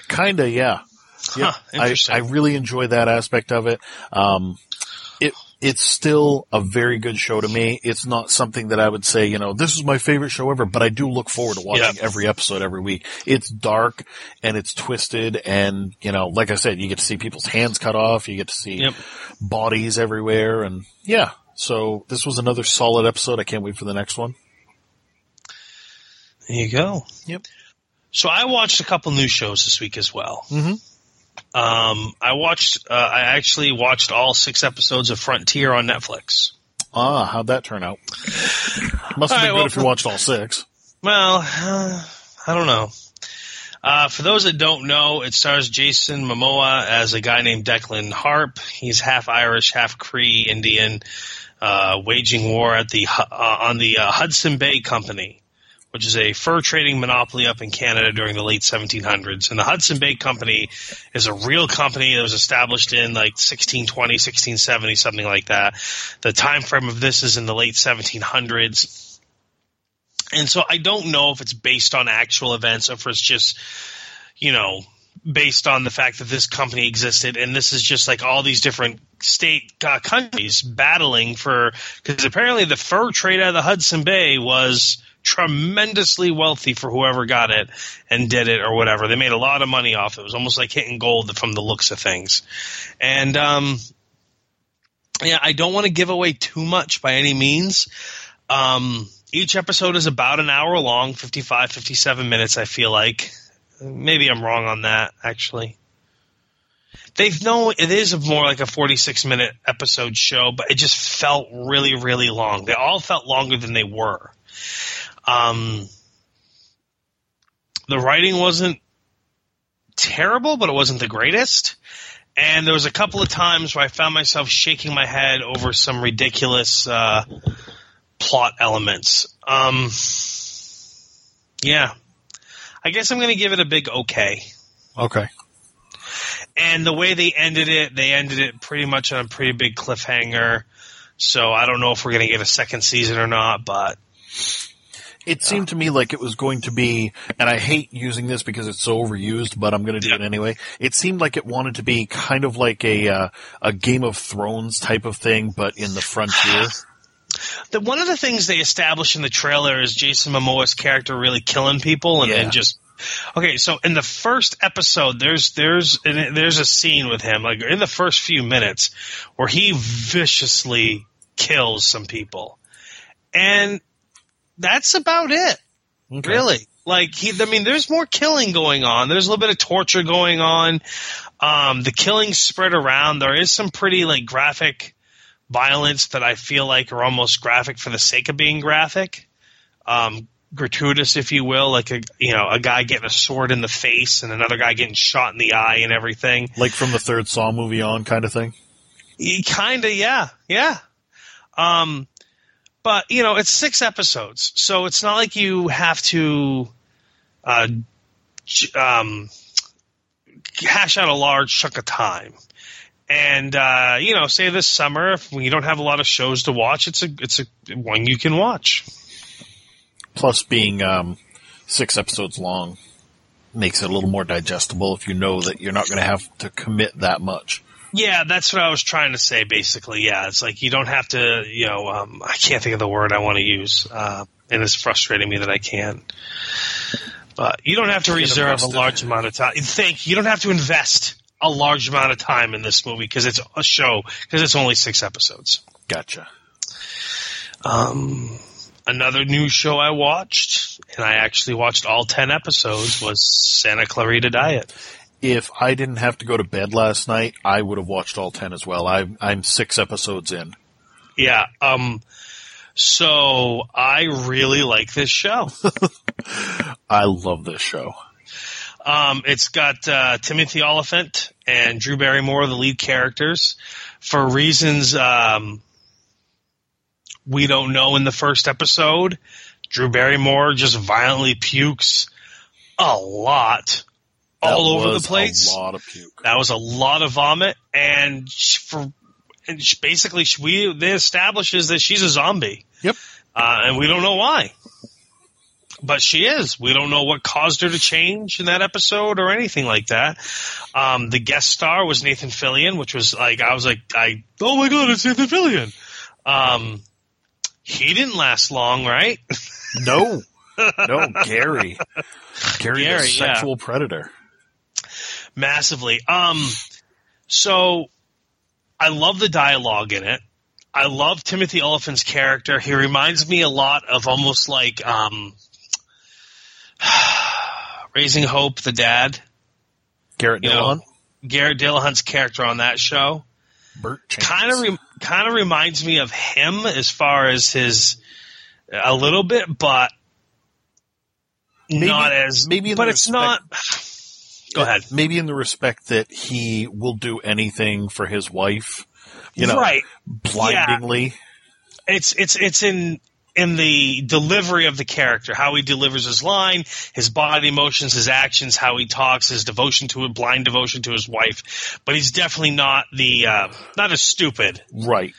B: Kinda, yeah. Yeah,
A: Huh,
B: I. I really enjoy that aspect of it. Um, it it's still a very good show to me. It's not something that I would say, you know, this is my favorite show ever, but I do look forward to watching
A: Yeah.
B: every episode every week. It's dark and it's twisted and, you know, like I said, you get to see people's hands cut off, you get to see
A: Yep.
B: bodies everywhere and yeah. So this was another solid episode. I can't wait for the next one.
A: There you go.
B: Yep.
A: So I watched a couple new shows this week as well.
B: Mm-hmm.
A: Um, I watched. Uh, I actually watched all six episodes of Frontier on Netflix.
B: Ah, how'd that turn out? Must have been
A: right,
B: good
A: well,
B: if you watched all six.
A: Well, uh, I don't know. Uh, for those that don't know, it stars Jason Momoa as a guy named Declan Harp. He's half Irish, half Cree Indian, uh, waging war at the uh, on the uh, Hudson Bay Company, which is a fur trading monopoly up in Canada during the late 1700s. And the Hudson Bay Company is a real company that was established in like 1620, 1670, something like that. The time frame of this is in the late 1700s. And so I don't know if it's based on actual events or if it's just, you know, based on the fact that this company existed and this is just like all these different state uh, countries battling for because apparently the fur trade out of the Hudson Bay was tremendously wealthy for whoever got it and did it or whatever. They made a lot of money off it. It was almost like hitting gold from the looks of things. And um yeah, I don't want to give away too much by any means. Um each episode is about an hour long, 55 57 minutes I feel like. Maybe I'm wrong on that actually. They've no it is more like a 46 minute episode show, but it just felt really really long. They all felt longer than they were. Um the writing wasn't terrible, but it wasn't the greatest. And there was a couple of times where I found myself shaking my head over some ridiculous uh, plot elements. Um, yeah, I guess I'm going to give it a big okay.
B: Okay.
A: And the way they ended it, they ended it pretty much on a pretty big cliffhanger. So I don't know if we're going to get a second season or not, but
B: It seemed to me like it was going to be, and I hate using this because it's so overused, but I'm going to do it anyway. It seemed like it wanted to be kind of like a uh, a Game of Thrones type of thing, but in the frontier. [sighs]
A: the, one of the things they established in the trailer is Jason Momoa's character really killing people and,
B: Yeah.
A: and just okay. So in the first episode, there's there's there's a scene with him like in the first few minutes where he viciously kills some people, and that's about it.
B: Okay.
A: Really? Like he, I mean, there's more killing going on. There's a little bit of torture going on. Um, the killings spread around. There is some pretty like graphic violence that I feel like are almost graphic for the sake of being graphic. Um, gratuitous, if you will, like a you know a guy getting a sword in the face and another guy getting shot in the eye and everything.
B: Like from the third Saw movie on, kind of thing.
A: Kind of, yeah, yeah. Um, but you know, it's six episodes, so it's not like you have to, uh, um, hash out a large chunk of time. And uh, you know, say this summer, if you don't have a lot of shows to watch, it's a it's a one you can watch.
B: Plus, being um, six episodes long makes it a little more digestible if you know that you're not going to have to commit that much.
A: Yeah, that's what I was trying to say. Basically, yeah, it's like you don't have to, you know, um, I can't think of the word I want to use, uh, and it's frustrating me that I can't. But you don't have to reserve a large amount of time. Think you don't have to invest a large amount of time in this movie because it's a show because it's only six episodes.
B: Gotcha.
A: Um, another new show I watched, and I actually watched all ten episodes, was Santa Clarita Diet.
B: If I didn't have to go to bed last night, I would have watched all ten as well. I, I'm six episodes in.
A: Yeah. Um. So I really like this show. [laughs]
B: I love this show.
A: Um, it's got uh, Timothy Olyphant and Drew Barrymore, the lead characters, for reasons um, we don't know in the first episode. Drew Barrymore just violently pukes a lot all
B: That
A: over
B: was
A: the place.
B: A lot of puke.
A: That was a lot of vomit, and sh- for and sh- basically sh- we they establishes that she's a zombie.
B: Yep.
A: uh, and we don't know why. But she is. We don't know what caused her to change in that episode or anything like that. Um, the guest star was Nathan Fillion, which was like I was like I oh my god, it's Nathan Fillion. Um, he didn't last long, right?
B: No, [laughs] no, Gary. Gary,
A: Gary,
B: the
A: yeah.
B: sexual predator.
A: Massively. Um, so I love the dialogue in it. I love Timothy Olyphant's character. He reminds me a lot of almost like um, [sighs] Raising Hope, the dad,
B: Garrett
A: You know, Garrett Dillahunt's character on that show, kind of re- kind of reminds me of him as far as his a little bit, but
B: Maybe-
A: not as
B: maybe
A: But it's
B: respect-
A: not. Go ahead.
B: Maybe in the respect that he will do anything for his wife, you know,
A: right.
B: blindingly.
A: It's it's it's in in the delivery of the character, how he delivers his line, his body motions, his actions, how he talks, his devotion to a blind devotion to his wife. But he's definitely not the uh, not as stupid
B: Right.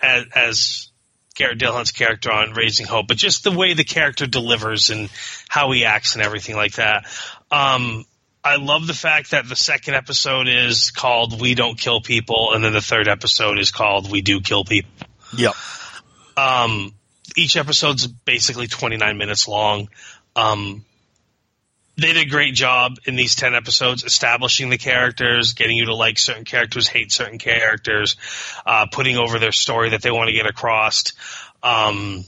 A: as, as Garrett Dillahunt's character on Raising Hope, but just the way the character delivers and how he acts and everything like that. Um, I love the fact that the second episode is called "We Don't Kill People," and then the third episode is called "We Do Kill People."
B: Yep.
A: Um, each episode's basically 29 minutes long. Um, they did a great job in these 10 episodes establishing the characters, getting you to like certain characters, hate certain characters, uh, putting over their story that they want to get across. Um,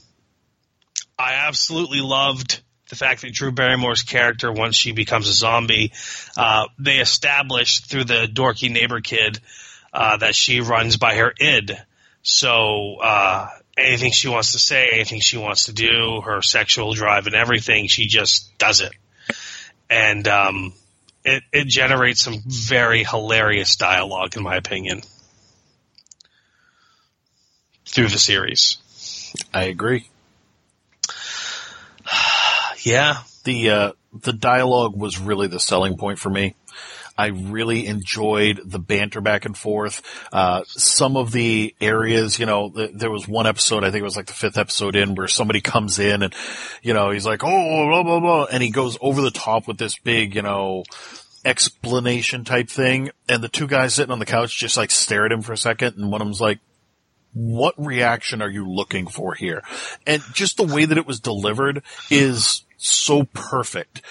A: I absolutely loved the fact that Drew Barrymore's character, once she becomes a zombie, uh, they establish through the dorky neighbor kid uh, that she runs by her id. So uh, anything she wants to say, anything she wants to do, her sexual drive and everything, she just does it. And um, it, it generates some very hilarious dialogue, in my opinion, through the series.
B: I agree.
A: Yeah,
B: The uh, the dialogue was really the selling point for me. I really enjoyed the banter back and forth. Uh, some of the areas, you know, th- there was one episode, I think it was like the fifth episode in, where somebody comes in and, you know, he's like, oh, blah, blah, blah, and he goes over the top with this big, you know, explanation type thing. And the two guys sitting on the couch just like stare at him for a second, and one of them's like, what reaction are you looking for here? And just the way that it was delivered is so perfect.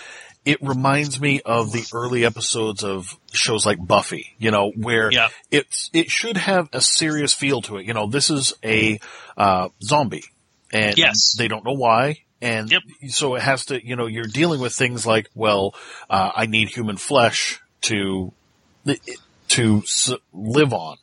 B: It reminds me of the early episodes of shows like Buffy, you know, where
A: Yeah.
B: it's, it should have a serious feel to it. You know, this is a, uh, zombie and
A: Yes.
B: they don't know why. And
A: Yep.
B: so it has to, you know, you're dealing with things like, well, uh, I need human flesh to, to s- live on.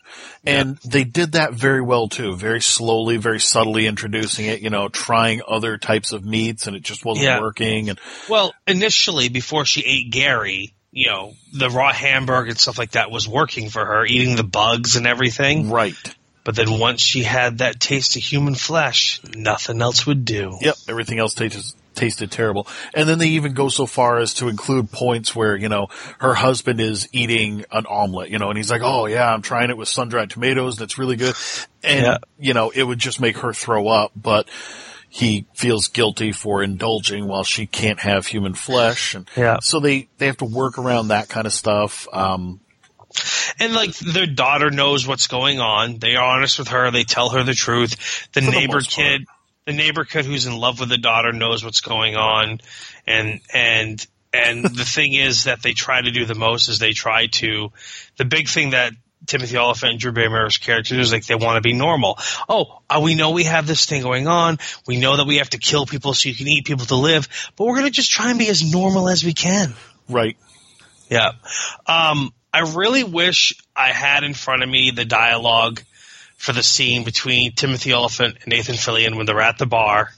B: And they did that very well too, very slowly, very subtly introducing it, you know, trying other types of meats and it just wasn't
A: Yeah.
B: working. And
A: Well, initially, before she ate Gary, you know, the raw hamburger and stuff like that was working for her, eating the bugs and everything.
B: right.
A: But then once she had that taste of human flesh, nothing else would do.
B: Yep. Everything else tasted, tasted terrible. And then they even go so far as to include points where, you know, her husband is eating an omelet, you know, and he's like, oh yeah, I'm trying it with sun-dried tomatoes. That's really good. And,
A: Yeah.
B: you know, it would just make her throw up, but he feels guilty for indulging while she can't have human flesh. And
A: Yeah.
B: so they, they have to work around that kind of stuff. Um,
A: And like their daughter knows what's going on. They are honest with her. They tell her the truth. The
B: For the
A: neighbor
B: most part.
A: The neighbor kid who's in love with the daughter knows what's going on. And, and, and the [laughs] thing is that they try to do the most is they try to, the big thing that Timothy Olyphant and Drew Barrymore's characters is like they want to be normal. Oh, uh, we know we have this thing going on. We know that we have to kill people so you can eat people to live, but we're going to just try and be as normal as we can.
B: right.
A: Yeah. Um, I really wish I had in front of me the dialogue for the scene between Timothy Olyphant and Nathan Fillion when they're at the bar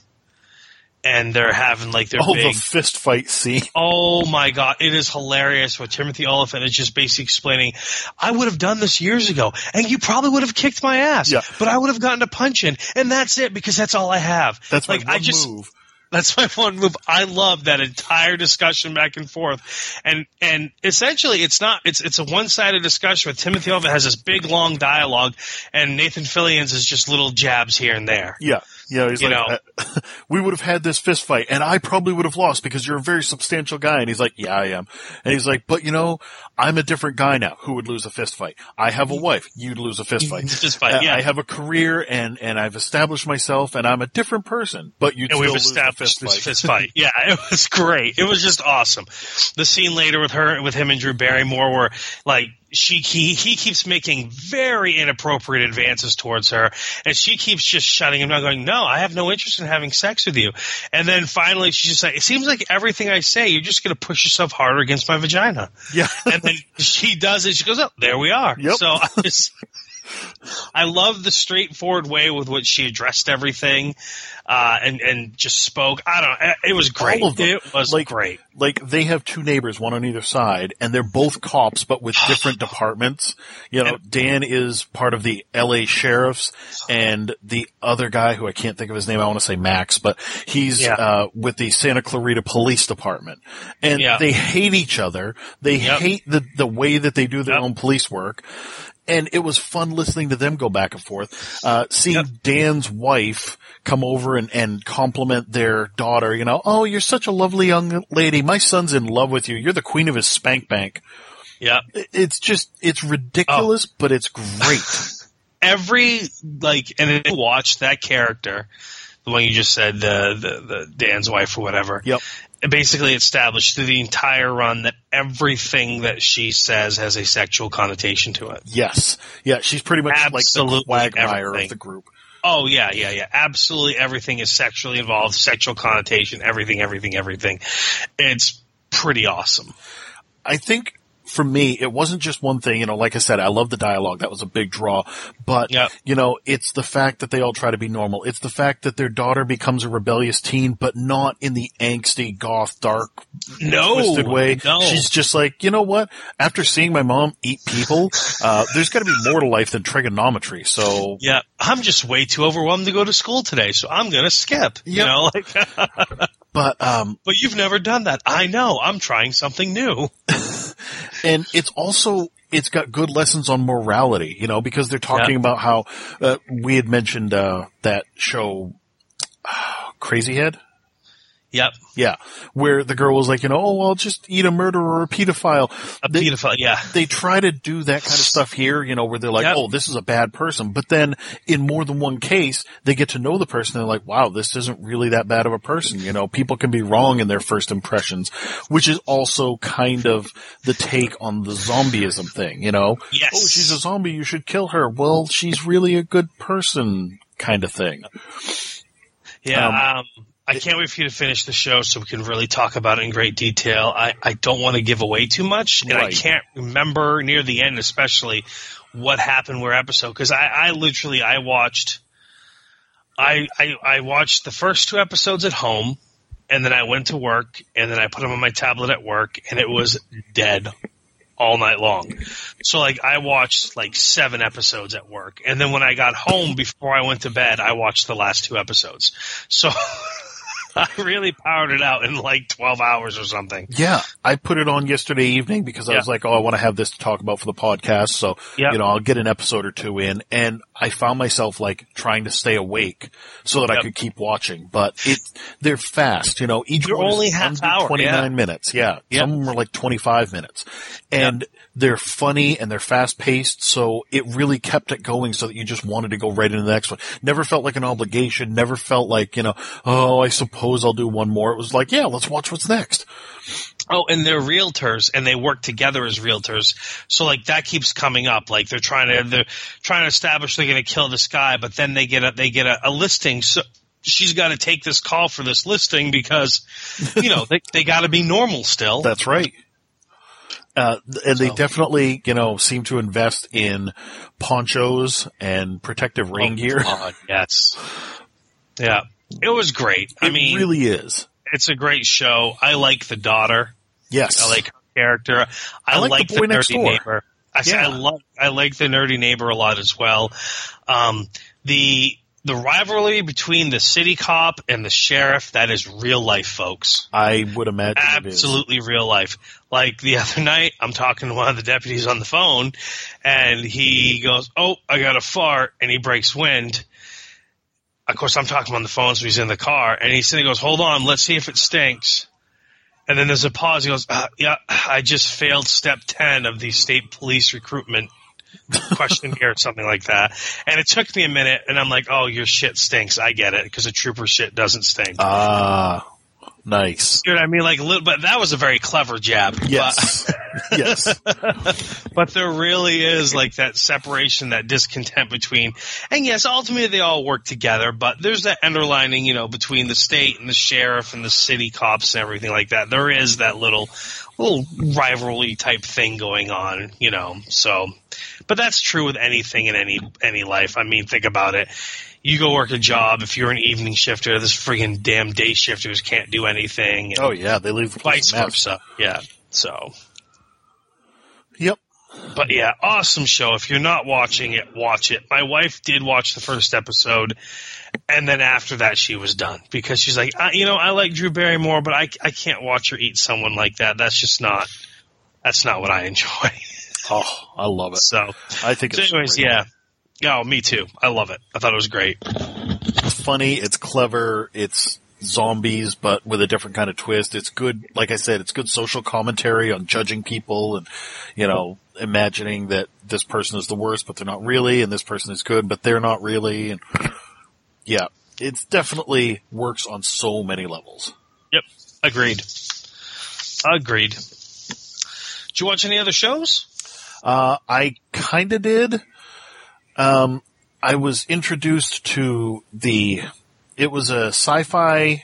A: and they're having like their
B: Oh,
A: big.
B: the fist fight scene. [laughs]
A: Oh my god, it is hilarious what Timothy Olyphant is just basically explaining. I would have done this years ago, and you probably would have kicked my ass.
B: Yeah.
A: But I would have gotten a punch in, and that's it because that's all I have.
B: That's my
A: like I just
B: move.
A: That's my one move. I love that entire discussion back and forth, and and essentially it's not it's it's a one sided discussion. With Timothy Olyphant has this big long dialogue, and Nathan Fillion's is just little jabs here and there.
B: Yeah. Yeah, he's
A: You
B: like,
A: know.
B: uh, [laughs] we would have had this fist fight and I probably would have lost because you're a very substantial guy. And he's like, yeah, I am. And he's like, but you know, I'm a different guy now. Who would lose a fist fight? I have a wife. You'd lose a fist [laughs] fight.
A: Fist fight,
B: Uh,
A: yeah.
B: I have a career and, and I've established myself and I'm a different person, but you'd
A: and
B: still
A: we've
B: lose
A: established
B: fist fight.
A: fist fight. Yeah, [laughs] it was great. It was just awesome. The scene later with her, with him and Drew Barrymore, where like she he, he keeps making very inappropriate advances towards her and she keeps just shutting him down going no i have no interest in having sex with you and then finally she's just like it seems like everything i say you're just going to push yourself harder against my vagina
B: Yeah.
A: and then she does it she goes oh there we are
B: Yep.
A: so i just I love the straightforward way with which she addressed everything, uh, and and just spoke. I don't. know. It was great.
B: All of them.
A: It was
B: Like-
A: great.
B: like they have two neighbors, one on either side, and they're both cops, but with different [sighs] departments. You know, Dan is part of the L.A. sheriffs, and the other guy who I can't think of his name, I want to say Max, but he's
A: Yeah.
B: uh, with the Santa Clarita Police Department, and
A: Yeah.
B: they hate each other. They
A: Yep.
B: hate the the way that they do their
A: Yep.
B: own police work. And it was fun listening to them go back and forth. Uh, seeing
A: Yep.
B: Dan's wife come over and, and compliment their daughter, you know, oh, you're such a lovely young lady. My son's in love with you. You're the queen of his spank bank.
A: Yeah.
B: It's just, it's ridiculous,
A: Oh.
B: but it's great. [laughs]
A: every like and watch that character, the one you just said, the the, the Dan's wife or whatever.
B: Yep.
A: Basically established through the entire run that everything that she says has a sexual connotation to it.
B: Yes. Yeah, she's pretty much
A: Absolutely
B: like the quagmire
A: everything.
B: of the group.
A: Oh yeah, yeah, yeah. Absolutely everything is sexually involved, sexual connotation, everything, everything, everything. It's pretty awesome.
B: I think for me, it wasn't just one thing. You know, like I said, I love the dialogue. That was a big draw. But,
A: Yep.
B: you know, it's the fact that they all try to be normal. It's the fact that their daughter becomes a rebellious teen, but not in the angsty, goth, dark,
A: No,
B: twisted way.
A: No.
B: She's just like, you know what? After seeing my mom eat people, uh, there's got to be more to life than trigonometry. So,
A: Yeah, I'm just way too overwhelmed to go to school today, so I'm gonna skip. You know, like, [laughs]
B: but, um,
A: but you've never done that. I know. I'm trying something new. [laughs]
B: and it's also it's got good lessons on morality, you know, because they're talking about how uh, we had mentioned uh, that show Crazyhead.
A: Yep,
B: Yeah, where the girl was like, you know, oh, I'll just eat a murderer or a pedophile.
A: a
B: They-
A: beautiful. Yeah,
B: They try to do that kind of stuff here, you know, where they're like,
A: Yep.
B: oh, this is a bad person. But then in more than one case, they get to know the person. And they're like, wow, this isn't really that bad of a person. You know, people can be wrong in their first impressions, which is also kind of the take on the zombieism thing, you know?
A: Yes.
B: Oh, she's a zombie. You should kill her. Well, she's really a good person kind of thing.
A: yeah.
B: Um,
A: Um, I can't wait for you to finish the show so we can really talk about it in great detail. I, I don't want to give away too much, and I can't remember near the end, especially what happened where episode because I, I literally I watched. I, I I watched the first two episodes at home, and then I went to work, and then I put them on my tablet at work, and it was dead all night long. So like I watched like seven episodes at work, and then when I got home before I went to bed, I watched the last two episodes. So [laughs] [laughs] I really powered it out in like twelve hours or something.
B: Yeah, I put it on yesterday evening because I
A: Yeah.
B: was like, oh, I want to have this to talk about for the podcast. So,
A: Yeah.
B: you know, I'll get an episode or two in and I found myself like trying to stay awake so that I could keep watching, but it, they're fast, you know, each
A: They're
B: one
A: only half hour,
B: 29
A: yeah.
B: minutes. Yeah.
A: Yep.
B: Some were like 25 minutes and they're funny and they're fast paced. So it really kept it going so that you just wanted to go right into the next one. Never felt like an obligation. Never felt like, you know, oh, I suppose I'll do one more. It was like, yeah, let's watch what's next.
A: Oh, and they're realtors and they work together as realtors. So like that keeps coming up. Like they're trying to they're trying to establish they're going to kill this guy, but then they get a they get a, a listing. So she's got to take this call for this listing because you know [laughs] they they got to be normal still.
B: That's right. Uh, and they definitely, you know, seem to invest in ponchos and protective rain
A: Oh,
B: gear.
A: God, yes. Yeah. It was great. I
B: it
A: mean,
B: really is.
A: it's a great show. I like the daughter.
B: Yes.
A: I like her character. I,
B: I like
A: like,
B: the boy
A: the,
B: next
A: nerdy
B: door.
A: neighbor. I, say I
B: Yeah.
A: like I like the nerdy neighbor a lot as well. Um, the the rivalry between the city cop and the sheriff that is real life, folks.
B: I would imagine.
A: Absolutely real life. Like the [laughs] other night, I'm talking to one of the deputies on the phone, and he goes, "Oh, I got a fart," and he breaks wind. Of course, I'm talking on the phone, so he's in the car, and he sitting goes, "Hold on, let's see if it stinks." And then there's a pause. He goes, uh, "Yeah, I just failed step ten of the state police recruitment questionnaire, [laughs] or something like that." And it took me a minute, and I'm like, "Oh, your shit stinks. I get it, because a trooper shit doesn't stink."
B: Ah, nice.
A: You know what I mean? Like, but that was a very clever jab.
B: Yes. [laughs] yes. [laughs]
A: but there really is like that separation, that discontent between, and yes, ultimately they all work together, but there's that underlining, you know, between the state and the sheriff and the city cops and everything like that. There is that little, little rivalry type thing going on, you know, so, but that's true with anything in any, any life. I mean, think about it you go work a job if you're an evening shifter, this freaking damn day shifters can't do anything.
B: Oh yeah, they leave the place
A: versa. Yeah. So,
B: Yep.
A: but yeah, awesome show. If you're not watching it, watch it. My wife did watch the first episode, and then after that, she was done because she's like, I, you know, I like Drew Barrymore, but I I can't watch her eat someone like that. That's just not. That's not what I enjoy. [laughs]
B: Oh, I love it.
A: So,
B: I think
A: so
B: it's
A: anyways,
B: great.
A: yeah. Oh, me too. I love it. I thought it was great.
B: It's funny. It's clever. It's zombies, but with a different kind of twist. It's good. Like I said, it's good social commentary on judging people and, you know, imagining that this person is the worst, but they're not really, and this person is good, but they're not really. And yeah, it's definitely works on so many levels.
A: Yep. Agreed. Agreed. Did you watch any other shows?
B: Uh, I kind of did. Um, I was introduced to the, it was a sci-fi,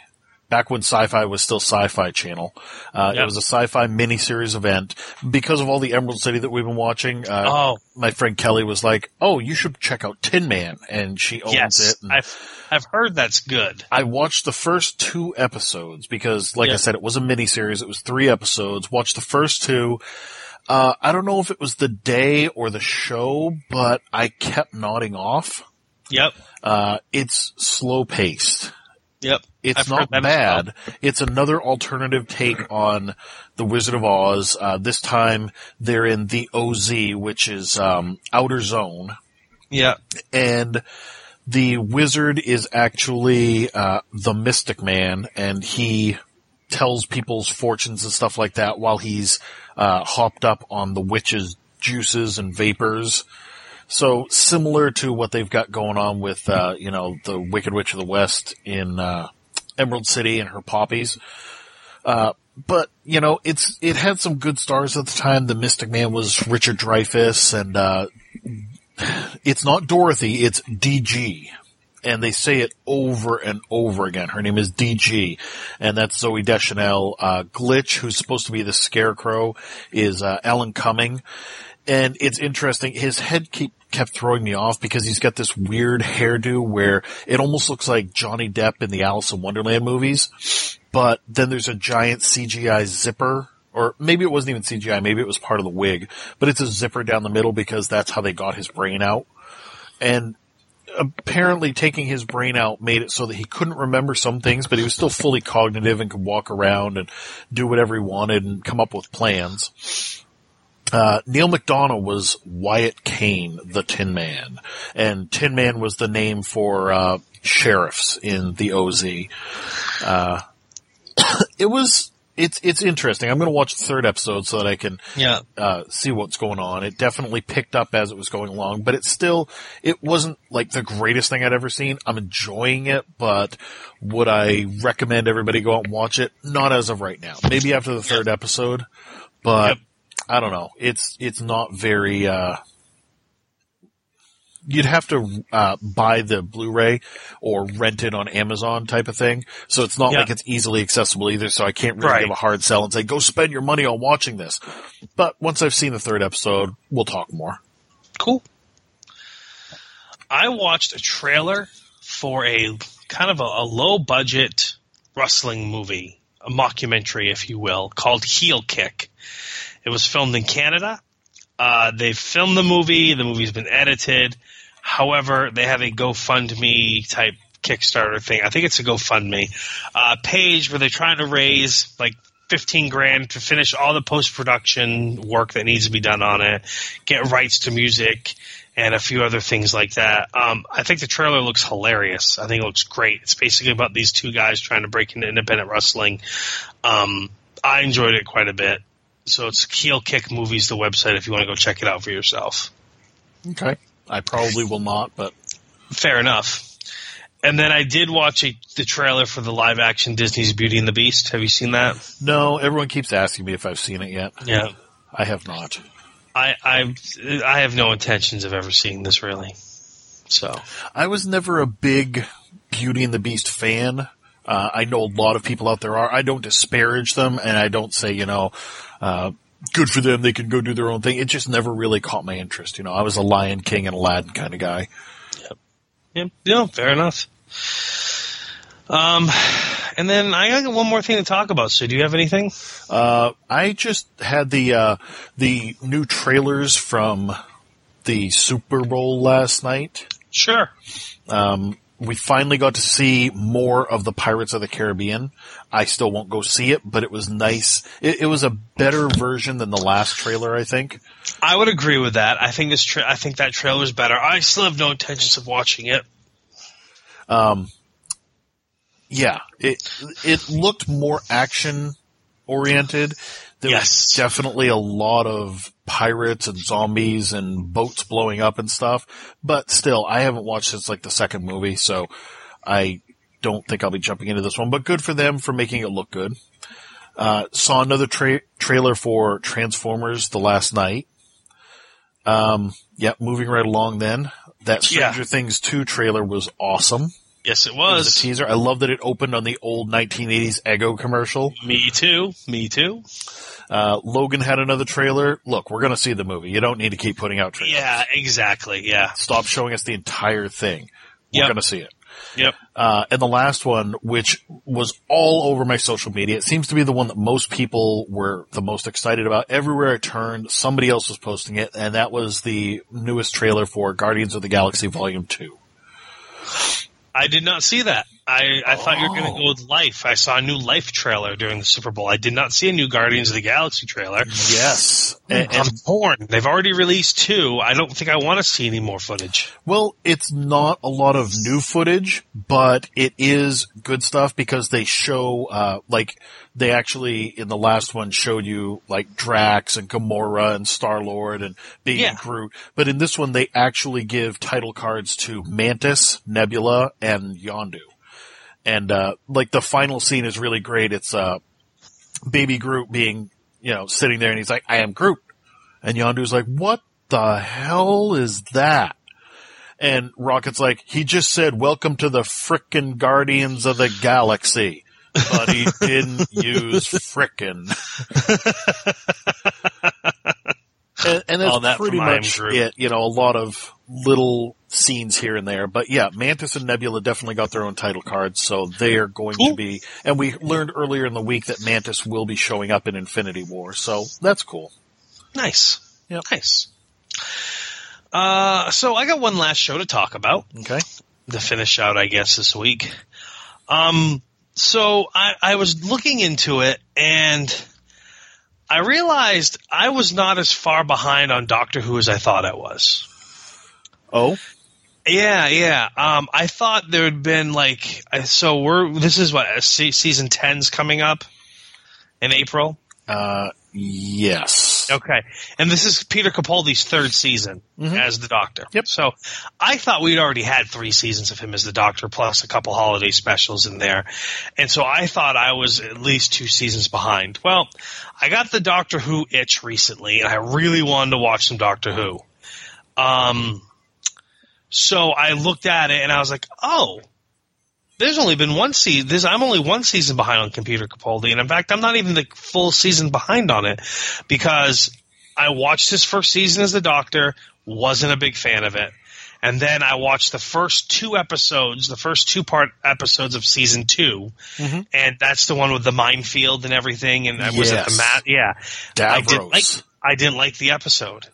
B: back when sci-fi was still sci-fi channel. Uh,
A: Yep.
B: it was a sci-fi miniseries event. Because of all the Emerald City that we've been watching, uh,
A: Oh,
B: my friend Kelly was like, oh, you should check out Tin Man. And she owns
A: yes.
B: it. And
A: I've I've heard that's good.
B: I watched the first two episodes because, like I said, it was a miniseries. It was three episodes. Watched the first two. Uh, I don't know if it was the day or the show, but I kept nodding off.
A: Yep.
B: Uh, it's slow paced.
A: Yep.
B: It's
A: I've
B: not
A: as well.
B: bad. It's another alternative take on the Wizard of Oz. Uh, this time they're in the OZ, which is um, Outer Zone
A: Yeah.
B: and the wizard is actually uh, the mystic man and he tells people's fortunes and stuff like that while he's uh, hopped up on the witch's juices and vapors. So similar to what they've got going on with uh, you know the wicked witch of the west in uh, emerald city and her poppies. Uh, but you know it's it had some good stars at the time. The mystic man was richard dreyfuss and uh, it's not Dorothy, it's DG. And they say it over and over again. Her name is DG. And that's Zooey Deschanel. Uh, Glitch, who's supposed to be the scarecrow, is, uh, Alan Cumming. And it's interesting. His head keep, kept throwing me off because he's got this weird hairdo where it almost looks like Johnny Depp in the Alice in Wonderland movies. But then there's a giant CGI zipper or maybe it wasn't even CGI, maybe it was part of the wig, but it's a zipper down the middle because that's how they got his brain out. And apparently taking his brain out made it so that he couldn't remember some things, but he was still fully cognitive and could walk around and do whatever he wanted and come up with plans. Uh, Neal McDonough was Wyatt Cain, the Tin Man, and Tin Man was the name for uh, sheriffs in the OZ. Uh, [coughs] it was it's it's interesting. I'm going to watch the third episode so that I can
A: Yeah.
B: uh, see what's going on. It definitely picked up as it was going along, but it still, it wasn't like the greatest thing I'd ever seen. I'm enjoying it, but would I recommend everybody go out and watch it? Not as of right now. Maybe after the third episode, but
A: Yep.
B: I don't know. It's, it's not very, uh, you'd have to uh, buy the Blu-ray or rent it on Amazon type of thing. So it's not
A: Yeah.
B: like it's easily accessible either. So I can't really
A: Right.
B: give a hard sell and say, go spend your money on watching this. But once I've seen the third episode, we'll talk more.
A: Cool. I watched a trailer for a kind of a, a low budget wrestling movie, a mockumentary, if you will, called Heel Kick. It was filmed in Canada. Uh, they filmed the movie. The movie's been edited. However, they have a GoFundMe type Kickstarter thing. I think it's a GoFundMe uh, page where they're trying to raise like 15 grand to finish all the post production work that needs to be done on it, get rights to music, and a few other things like that. Um, I think the trailer looks hilarious. I think it looks great. It's basically about these two guys trying to break into independent wrestling. Um, I enjoyed it quite a bit. So it's Heel Kick Movies, the website, if you want to go check it out for yourself.
B: Okay. I probably will not, but
A: Fair enough. And then I did watch a, the trailer for the live action Disney's Beauty and the Beast. Have you seen that?
B: no, everyone keeps asking me if I've seen it yet.
A: Yeah.
B: I have not.
A: I I I have no intentions of ever seeing this really. So
B: I was never a big Beauty and the Beast fan. Uh, I know a lot of people out there are. I don't disparage them, and I don't say you know, uh, good for them. They can go do their own thing. It just never really caught my interest. You know, I was a Lion King and Aladdin kind of guy.
A: yeah, yeah, fair enough. Um, and then I got one more thing to talk about. So, do you have anything?
B: Uh, I just had the uh, the new trailers from the Super Bowl last night.
A: Sure.
B: Um, we finally got to see more of the Pirates of the Caribbean. I still won't go see it, but it was nice. It, it was a better version than the last trailer, I think.
A: I would agree with that. I think this. Tra- I think that trailer is better. I still have no intentions of watching it.
B: Um, yeah, it it looked more action oriented. There
A: Yes.
B: was definitely a lot of pirates and zombies and boats blowing up and stuff. But still, I haven't watched since like the second movie, so I don't think I'll be jumping into this one. But good for them for making it look good. Uh, saw another tra- trailer for Transformers the last night. Um, yeah, moving right along then. That Stranger
A: Yeah.
B: Things 2 trailer was awesome.
A: Yes, it
B: It was
A: was.
B: a teaser. I love that it opened on the old 1980s Eggo commercial.
A: Me too. Me too.
B: Uh, Logan had another trailer. Look, we're going to see the movie. You don't need to keep putting out trailers.
A: Yeah, exactly. Yeah.
B: Stop showing us the entire thing. We're
A: Yep.
B: going to see it.
A: Yep.
B: Uh, and the last one, which was all over my social media, it seems to be the one that most people were the most excited about. Everywhere I turned, somebody else was posting it, and that was the newest trailer for Guardians of the Galaxy Volume 2.
A: I did not see that. I, I thought you were going
B: Oh.
A: to go with Life. I saw a new Life trailer during the Super Bowl. I did not see a new Guardians of the Galaxy trailer.
B: Yes. And, and
A: I'm torn. They've already released two. I don't think I want to see any more footage.
B: Well, it's not a lot of new footage, but it is good stuff because they show, uh, like, they actually, in the last one, showed you, like, Drax and Gamora and Star-Lord and Baby
A: Yeah.
B: Groot. But in this one, they actually give title cards to Mantis, Nebula, and Yondu. And, uh, like, the final scene is really great. It's, uh, Baby Groot being, you know, sitting there and he's like, I am Groot. And Yondu's like, what the hell is that? And Rocket's like, he just said, welcome to the frickin' Guardians of the Galaxy. But he didn't use frickin'. [laughs] and, and that's
A: that
B: pretty
A: from I Am
B: much it. You know, a lot of little scenes here and there. But yeah, Mantis and Nebula definitely got their own title cards, so they are going to be, and we learned earlier in the week that Mantis will be showing up in Infinity War, so that's cool.
A: Nice.
B: Yep.
A: Nice. Uh, so I got one last show to talk about.
B: Okay.
A: to finish out, I guess, this week. Um, so I, I was looking into it and I realized I was not as far behind on Doctor Who as I thought I was.
B: Oh?
A: Yeah, yeah. Um, I thought there had been like, so we're, this is what, season 10's coming up in April?
B: Uh, yes.
A: Okay. And this is Peter Capaldi's third season
B: Mhm.
A: as the Doctor.
B: Yep.
A: So I thought we'd already had three seasons of him as the Doctor, plus a couple holiday specials in there. And so I thought I was at least two seasons behind. Well, I got the Doctor Who itch recently, and I really wanted to watch some Doctor Who. Um, so I looked at it and I was like, oh, there's only been one season. This, I'm only one season behind on Computer Capaldi, and in fact, I'm not even the full season behind on it because I watched his first season as the Doctor, wasn't a big fan of it, and then I watched the first two episodes, the first two part episodes of season 2
B: Mhm.
A: and that's the one with the minefield and everything, and I was at the mat. Yeah, I didn't like. I didn't like the episode.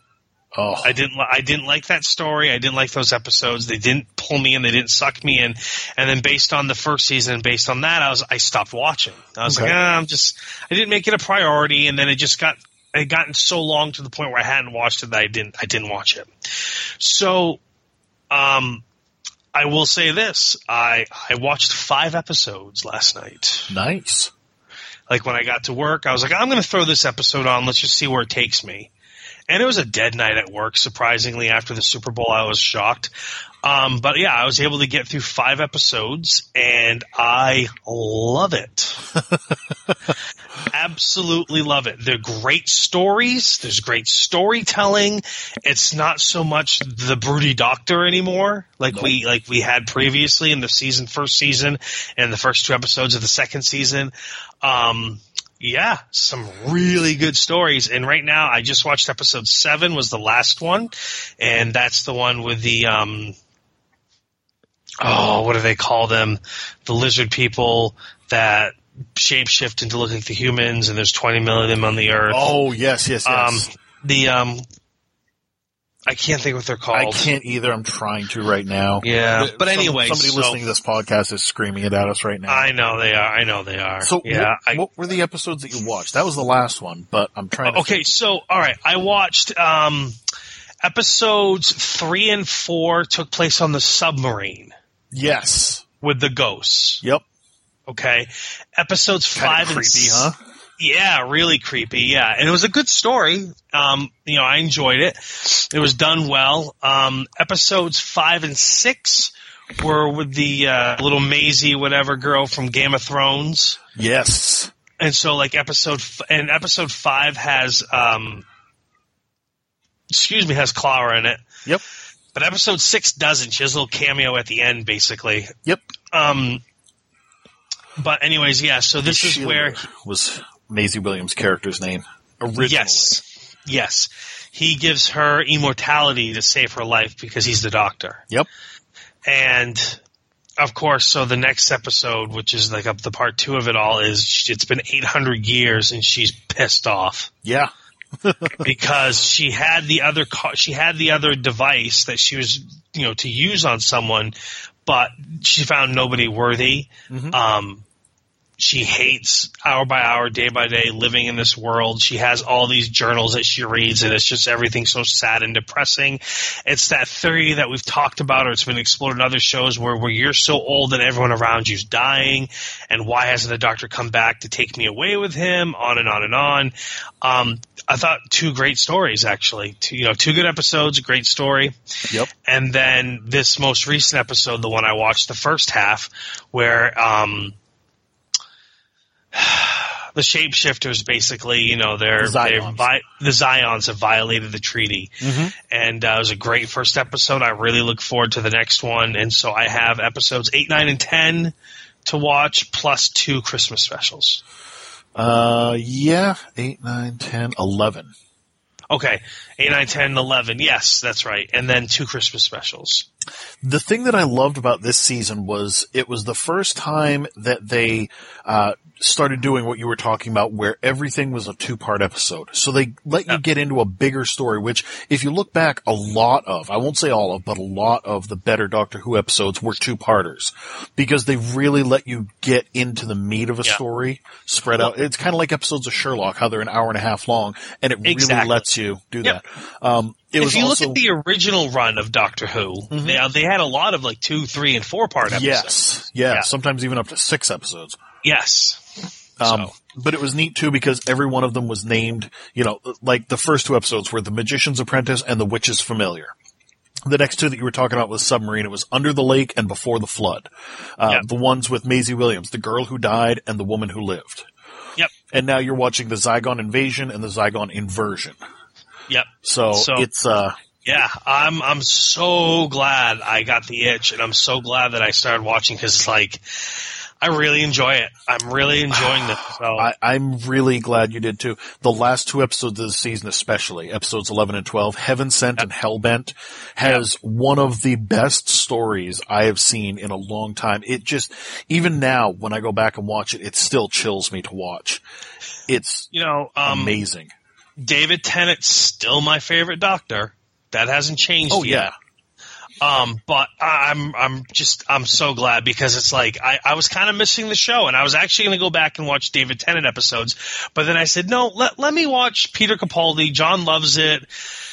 B: Oh.
A: I didn't. li- I didn't like that story. I didn't like those episodes. They didn't pull me in. They didn't suck me in. And then based on the first season, based on that, I was I stopped watching. I was
B: Okay.
A: like, ah, I'm just. I didn't make it a priority, and then it just got. It had gotten so long to the point where I hadn't watched it that I didn't. I didn't watch it. So, um, I will say this: I I watched five episodes last night.
B: Nice.
A: Like when I got to work, I was like, I'm going to throw this episode on. Let's just see where it takes me. And it was a dead night at work. Surprisingly, after the Super Bowl, I was shocked. Um, but yeah, I was able to get through five episodes, and I love it. [laughs] absolutely love it. They're great stories. There's great storytelling. It's not so much the broody doctor anymore, like
B: Nope.
A: we like we had previously in the season, first season, and the first two episodes of the second season. Um, yeah, some really good stories. And right now, I just watched episode seven was the last one, and that's the one with the um, oh, what do they call them? The lizard people that shapeshift into look like the humans, and there's 20 million of them on the earth.
B: Oh yes, yes,
A: um,
B: yes.
A: the um, I can't think what they're called.
B: I can't either. I'm trying to right now.
A: Yeah,
B: Some-
A: but anyway,
B: somebody
A: so-
B: listening to this podcast is screaming it at us right now.
A: I know they are. I know they are.
B: so
A: yeah,
B: what,
A: I,
B: what were the episodes that you watched? That was the last one, but I'm trying to.
A: okay,
B: think.
A: so all right, I watched um, episodes three and four took place on the submarine
B: Yes.
A: with the ghosts.
B: Yep.
A: Okay, episodes
B: Kinda
A: five and
B: creepy,
A: s-
B: huh?
A: Yeah, really creepy. Yeah, and it was a good story. Um, you know, I enjoyed it. It was done well. Um, episodes five and six were with the uh, little Maisie, whatever girl from Game of Thrones.
B: Yes.
A: and so like episode f- and episode five has um excuse me has Clara in it
B: Yep.
A: but episode six doesn't she has a little cameo at the end basically
B: Yep.
A: um but anyways yeah so this is where
B: was Maisie Williams' character's name originally.
A: yes yes he gives her immortality to save her life because he's the doctor
B: Yep.
A: and of course, so the next episode, which is like up the part two of it all, is it's been 800 years and she's pissed off.
B: Yeah. [laughs]
A: because she had the other she had the other device that she was you know to use on someone, but she found nobody worthy.
B: Mhm.
A: Um, she hates hour by hour, day by day living in this world. She has all these journals that she reads, and it's just everything so sad and depressing. It's that theory that we've talked about, or it's been explored in other shows, where where you're so old and everyone around you's dying, and why hasn't the doctor come back to take me away with him? On and on and on. Um, I thought two great stories actually. Two, you know, two good episodes, great story.
B: Yep.
A: And then this most recent episode, the one I watched, the first half, where um, [sighs] the shapeshifters basically, you know, they're,
B: The
A: they're
B: Zygons.
A: vi- the Zygons have violated the treaty,
B: Mhm.
A: and uh, it was a great first episode. I really look forward to the next one, and so I have episodes eight, nine, and ten to watch, plus two Christmas specials.
B: Uh, yeah. Eight, nine, ten, eleven.
A: Okay, 8, 9, 10, 11. Yes, that's right. And then two Christmas specials.
B: The thing that I loved about this season was it was the first time that they uh, started doing what you were talking about, where everything was a two-part episode. So they let you get into a bigger story. Which, if you look back, a lot of—I won't say all of, but a lot of the better Doctor Who episodes were two-parters because they really let you get into the meat of a
A: Yeah.
B: story, spread out. It's kind of like episodes of Sherlock, how they're an hour and a half long, and it really
A: Exactly.
B: lets you do
A: Yep.
B: that. Um, it
A: if you
B: also
A: look at the original run of Doctor Who, they, they had a lot of like two, three, and four part episodes.
B: yes, yeah,
A: Yeah.
B: sometimes even up to six episodes.
A: Yes.
B: Um,
A: So-
B: but it was neat too because every one of them was named, you know, like the first two episodes were The Magician's Apprentice and The Witch's Familiar. The next two that you were talking about was Submarine. It was Under the Lake and Before the Flood. Uh,
A: Yep.
B: the ones with Maisie Williams, the girl who died and the woman who lived.
A: Yep.
B: And now you're watching the Zygon Invasion and the Zygon Inversion.
A: Yep.
B: So,
A: So-
B: it's, uh,
A: Yeah, I'm I'm so glad I got the itch, and I'm so glad that I started watching because it's like I really enjoy it. I'm really enjoying this. So [sighs]
B: I, I'm really glad you did too. The last two episodes of the season, especially episodes 11 and 12, Heaven Sent and Hellbent has one of the best stories I have seen in a long time. It just, even now when I go back and watch it, it still chills me to watch. It's
A: you know, um,
B: amazing.
A: David Tennant's still my favorite Doctor. That hasn't changed.
B: Oh
A: yet.
B: yeah.
A: Um, but I'm I'm just I'm so glad because it's like I, I was kind of missing the show and I was actually going to go back and watch David Tennant episodes, but then I said no, let let me watch Peter Capaldi. John loves it.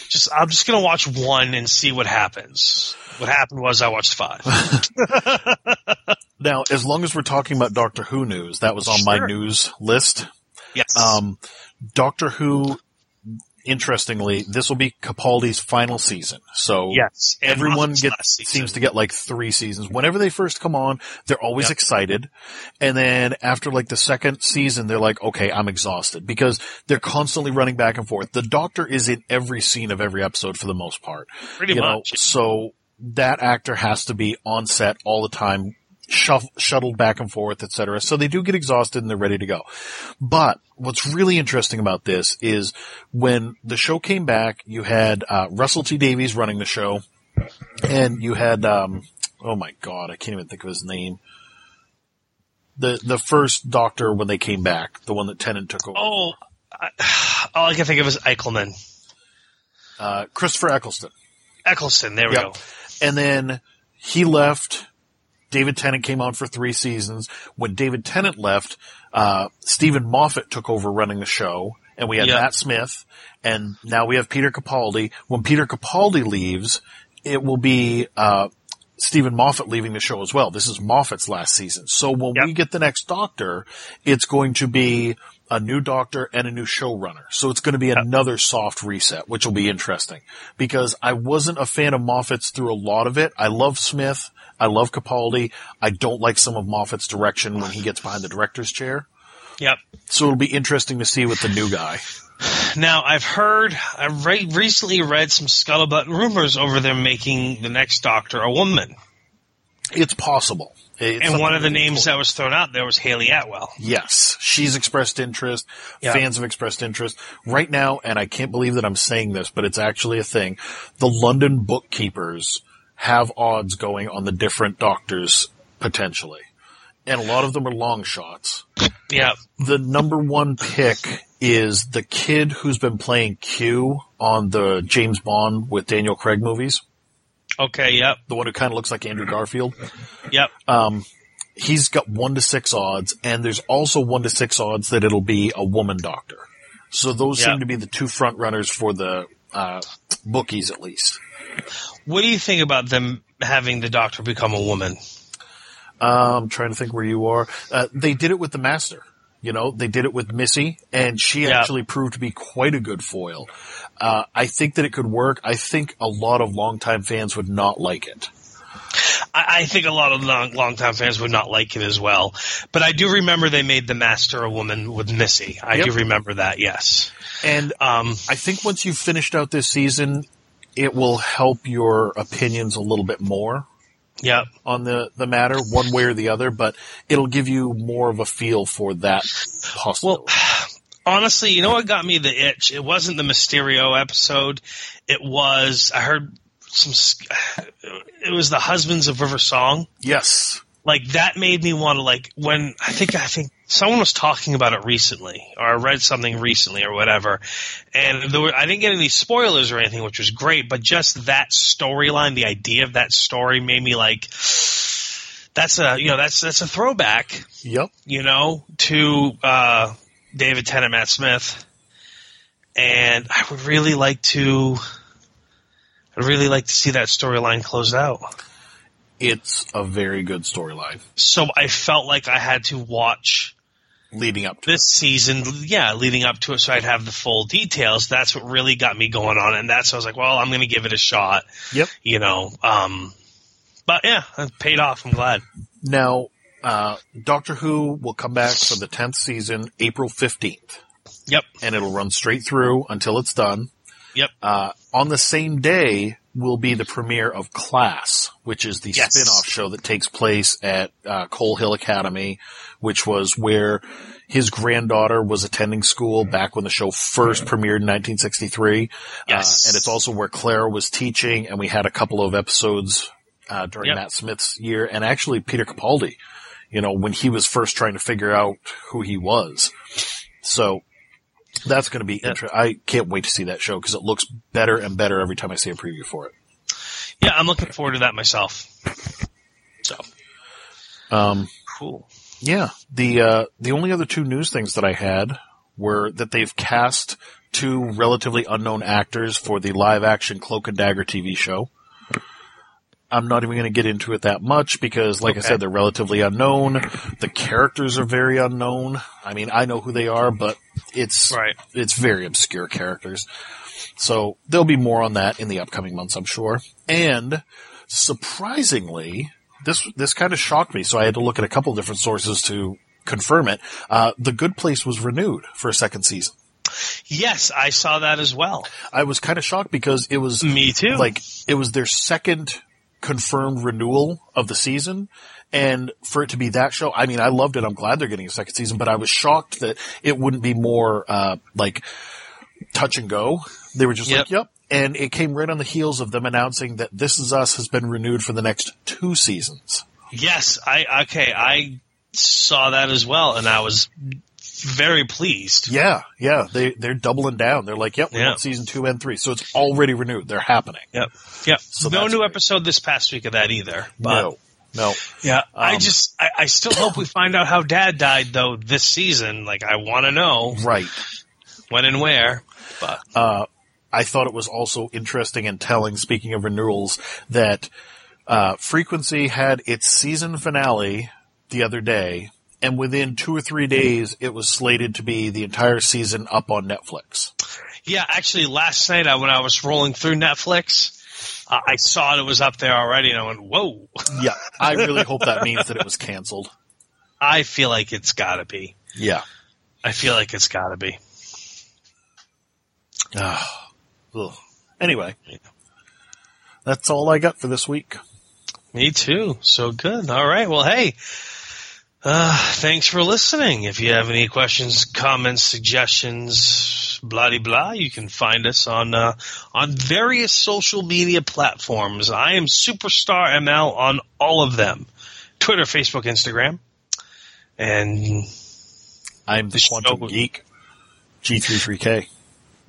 A: Just I'm just going to watch one and see what happens. What happened was I watched five. [laughs]
B: Now, as long as we're talking about Doctor Who news, that was on my news list.
A: yes.
B: Um, Doctor Who interestingly, this will be Capaldi's final season. So
A: Yes,
B: everyone gets seems to get like three seasons. Whenever they first come on, they're always
A: Yep.
B: excited, and then after like the second season, they're like, okay, I'm exhausted because they're constantly running back and forth. The Doctor is in every scene of every episode for the most part.
A: pretty
B: you know,
A: much.
B: so that actor has to be on set all the time, shuff, shuttled back and forth, etc. So they do get exhausted and they're ready to go. But what's really interesting about this is when the show came back, you had uh, Russell T Davies running the show, and you had um, oh my god, I can't even think of his name. The the first Doctor when they came back, the one that Tennant took over,
A: Oh, I, all I can think of is Eichelman.
B: uh, Christopher Eccleston.
A: Eccleston, there we
B: Yep.
A: go.
B: And then he left. David Tennant came on for three seasons. When David Tennant left, uh, Steven Moffat took over running the show, and we had
A: Yeah.
B: Matt Smith, and now we have Peter Capaldi. When Peter Capaldi leaves, it will be uh, Steven Moffat leaving the show as well. This is Moffat's last season. So when
A: Yep.
B: we get the next Doctor, it's going to be a new Doctor and a new showrunner. So it's going to be another soft reset, which will be interesting because I wasn't a fan of Moffat's through a lot of it. I love Smith. I love Capaldi. I don't like some of Moffat's direction when he gets behind the director's chair.
A: Yep.
B: So it'll be interesting to see with the new guy. [sighs]
A: Now I've heard, I've re- recently read some scuttlebutt rumors over them making the next Doctor a woman,
B: It's possible. It's
A: and one of the names
B: for.
A: that was thrown out there was Hayley Atwell.
B: Yes, she's expressed interest.
A: Yeah.
B: Fans have expressed interest right now, and I can't believe that I'm saying this, but it's actually a thing. The London bookkeepers have odds going on the different doctors potentially, and a lot of them are long shots.
A: Yeah,
B: The number one pick is the kid who's been playing Q on the James Bond with Daniel Craig movies.
A: okay, yep,
B: The one who kind of looks like Andrew Garfield.
A: yep.
B: he's got one to six odds, and there's also one to six odds that it'll be a woman doctor. So those
A: Yeah.
B: seem to be the two front runners for the uh, bookies, at least.
A: What do you think about them having the Doctor become a woman?
B: Um, I'm trying to think where you are. Uh, they did it with the Master. You know, they did it with Missy, and she
A: Yeah.
B: actually proved to be quite a good foil. Uh, I think that it could work. I think a lot of longtime fans would not like it.
A: I, I think a lot of long, longtime fans would not like it as well. But I do remember they made the Master a woman with Missy. I
B: Yep.
A: do remember that. Yes.
B: And
A: Um,
B: I think once you've finished out this season, it will help your opinions a little bit more.
A: yep.
B: on the, the matter, one way or the other, but it'll give you more of a feel for that possibility. [sighs]
A: Honestly, you know what got me the itch? It wasn't the Mysterio episode. It was I heard some. [sighs] It was the Husbands of River Song.
B: yes.
A: Like that made me want to like when I think I think someone was talking about it recently or I read something recently or whatever, and were, I didn't get any spoilers or anything, which was great. But just that storyline, the idea of that story, made me like. That's a you know that's that's a throwback
B: Yep.
A: you know, to uh, David Tennant, Matt Smith, and I would really like to. I'd really like to see that storyline closed out.
B: It's a very good storyline
A: So I felt like I had to watch
B: leading up to
A: this season, yeah, leading up to it, so I'd have the full details. That's what really got me going on, and that's I was like, well, I'm going to give it a shot.
B: Yep.
A: you know. Um, but yeah, it paid off. I'm glad.
B: Now, uh, Doctor Who will come back for the 10th season, April 15th,
A: Yep,
B: and it'll run straight through until it's done.
A: yep,
B: Uh, on the same day will be the premiere of Class, which is the
A: Yes.
B: spin-off show that takes place at uh, Coal Hill Academy, which was where his granddaughter was attending school back when the show first premiered in 1963.
A: Yes.
B: Uh, and it's also where Clara was teaching, and we had a couple of episodes uh, during
A: Yep.
B: Matt Smith's year, and actually Peter Capaldi, you know, when he was first trying to figure out who he was. So that's going to be interesting. I can't wait to see that show because it looks better and better every time I see a preview for it.
A: yeah. I'm looking forward to that myself. So
B: Um,
A: cool.
B: yeah, the uh, the only other two news things that I had were that they've cast two relatively unknown actors for the live action Cloak and Dagger TV show. I'm not even going to get into it that much because, like I said, they're relatively unknown. The characters are very unknown. I mean, I know who they are, but it's
A: Right.
B: it's very obscure characters. So there'll be more on that in the upcoming months, I'm sure. And surprisingly, this this kind of shocked me. So I had to look at a couple different sources to confirm it. Uh, the Good Place was renewed for a second season.
A: Yes, I saw that as well.
B: I was kind of shocked because it was
A: Me too.
B: like it was their second confirmed renewal of the season. And for it to be that show, I mean, I loved it. I'm glad they're getting a second season, but I was shocked that it wouldn't be more, uh, like touch and go. They were just
A: Yep.
B: like, yep. And it came right on the heels of them announcing that This Is Us has been renewed for the next two seasons.
A: yes, I okay, I saw that as well, and I was very pleased.
B: Yeah. Yeah. They, they're doubling down. They're like, yep, we
A: Yeah.
B: want season two and three. So it's already renewed. They're happening.
A: Yep, yep.
B: So
A: no new
B: great.
A: episode this past week of that either. But
B: no. No.
A: yeah, I
B: Um,
A: just I, I still hope we find out how Dad died though this season. Like I want to know
B: Right.
A: when and where. But
B: uh, I thought it was also interesting and telling, speaking of renewals, that uh, Frequency had its season finale the other day, and within two or three days, it was slated to be the entire season up on Netflix.
A: yeah, actually, last night I, when I was rolling through Netflix, uh, I saw it was up there already, and I went, "Whoa!" [laughs]
B: Yeah, I really hope that means that it was canceled.
A: I feel like it's got to be.
B: Yeah.
A: I feel like it's got to be.
B: Ah. Anyway, that's all I got for this week.
A: Me too. So good. All right. Well, hey, uh, thanks for listening. If you have any questions, comments, suggestions, blah de blah, you can find us on uh, on various social media platforms. I am Superstar ML on all of them: Twitter, Facebook, Instagram, and
B: I'm the
A: The
B: Quantum
A: show-
B: Geek, G33K.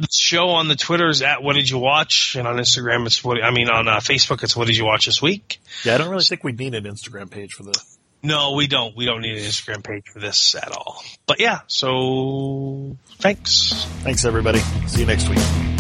A: the show on the Twitter is at What Did You Watch, and on Instagram it's what I mean on uh, Facebook it's What Did You Watch this week.
B: Yeah, I don't really think we need an Instagram page for the
A: No, we don't. We don't need an Instagram page for this at all. But yeah, so thanks.
B: Thanks, everybody. See you next week.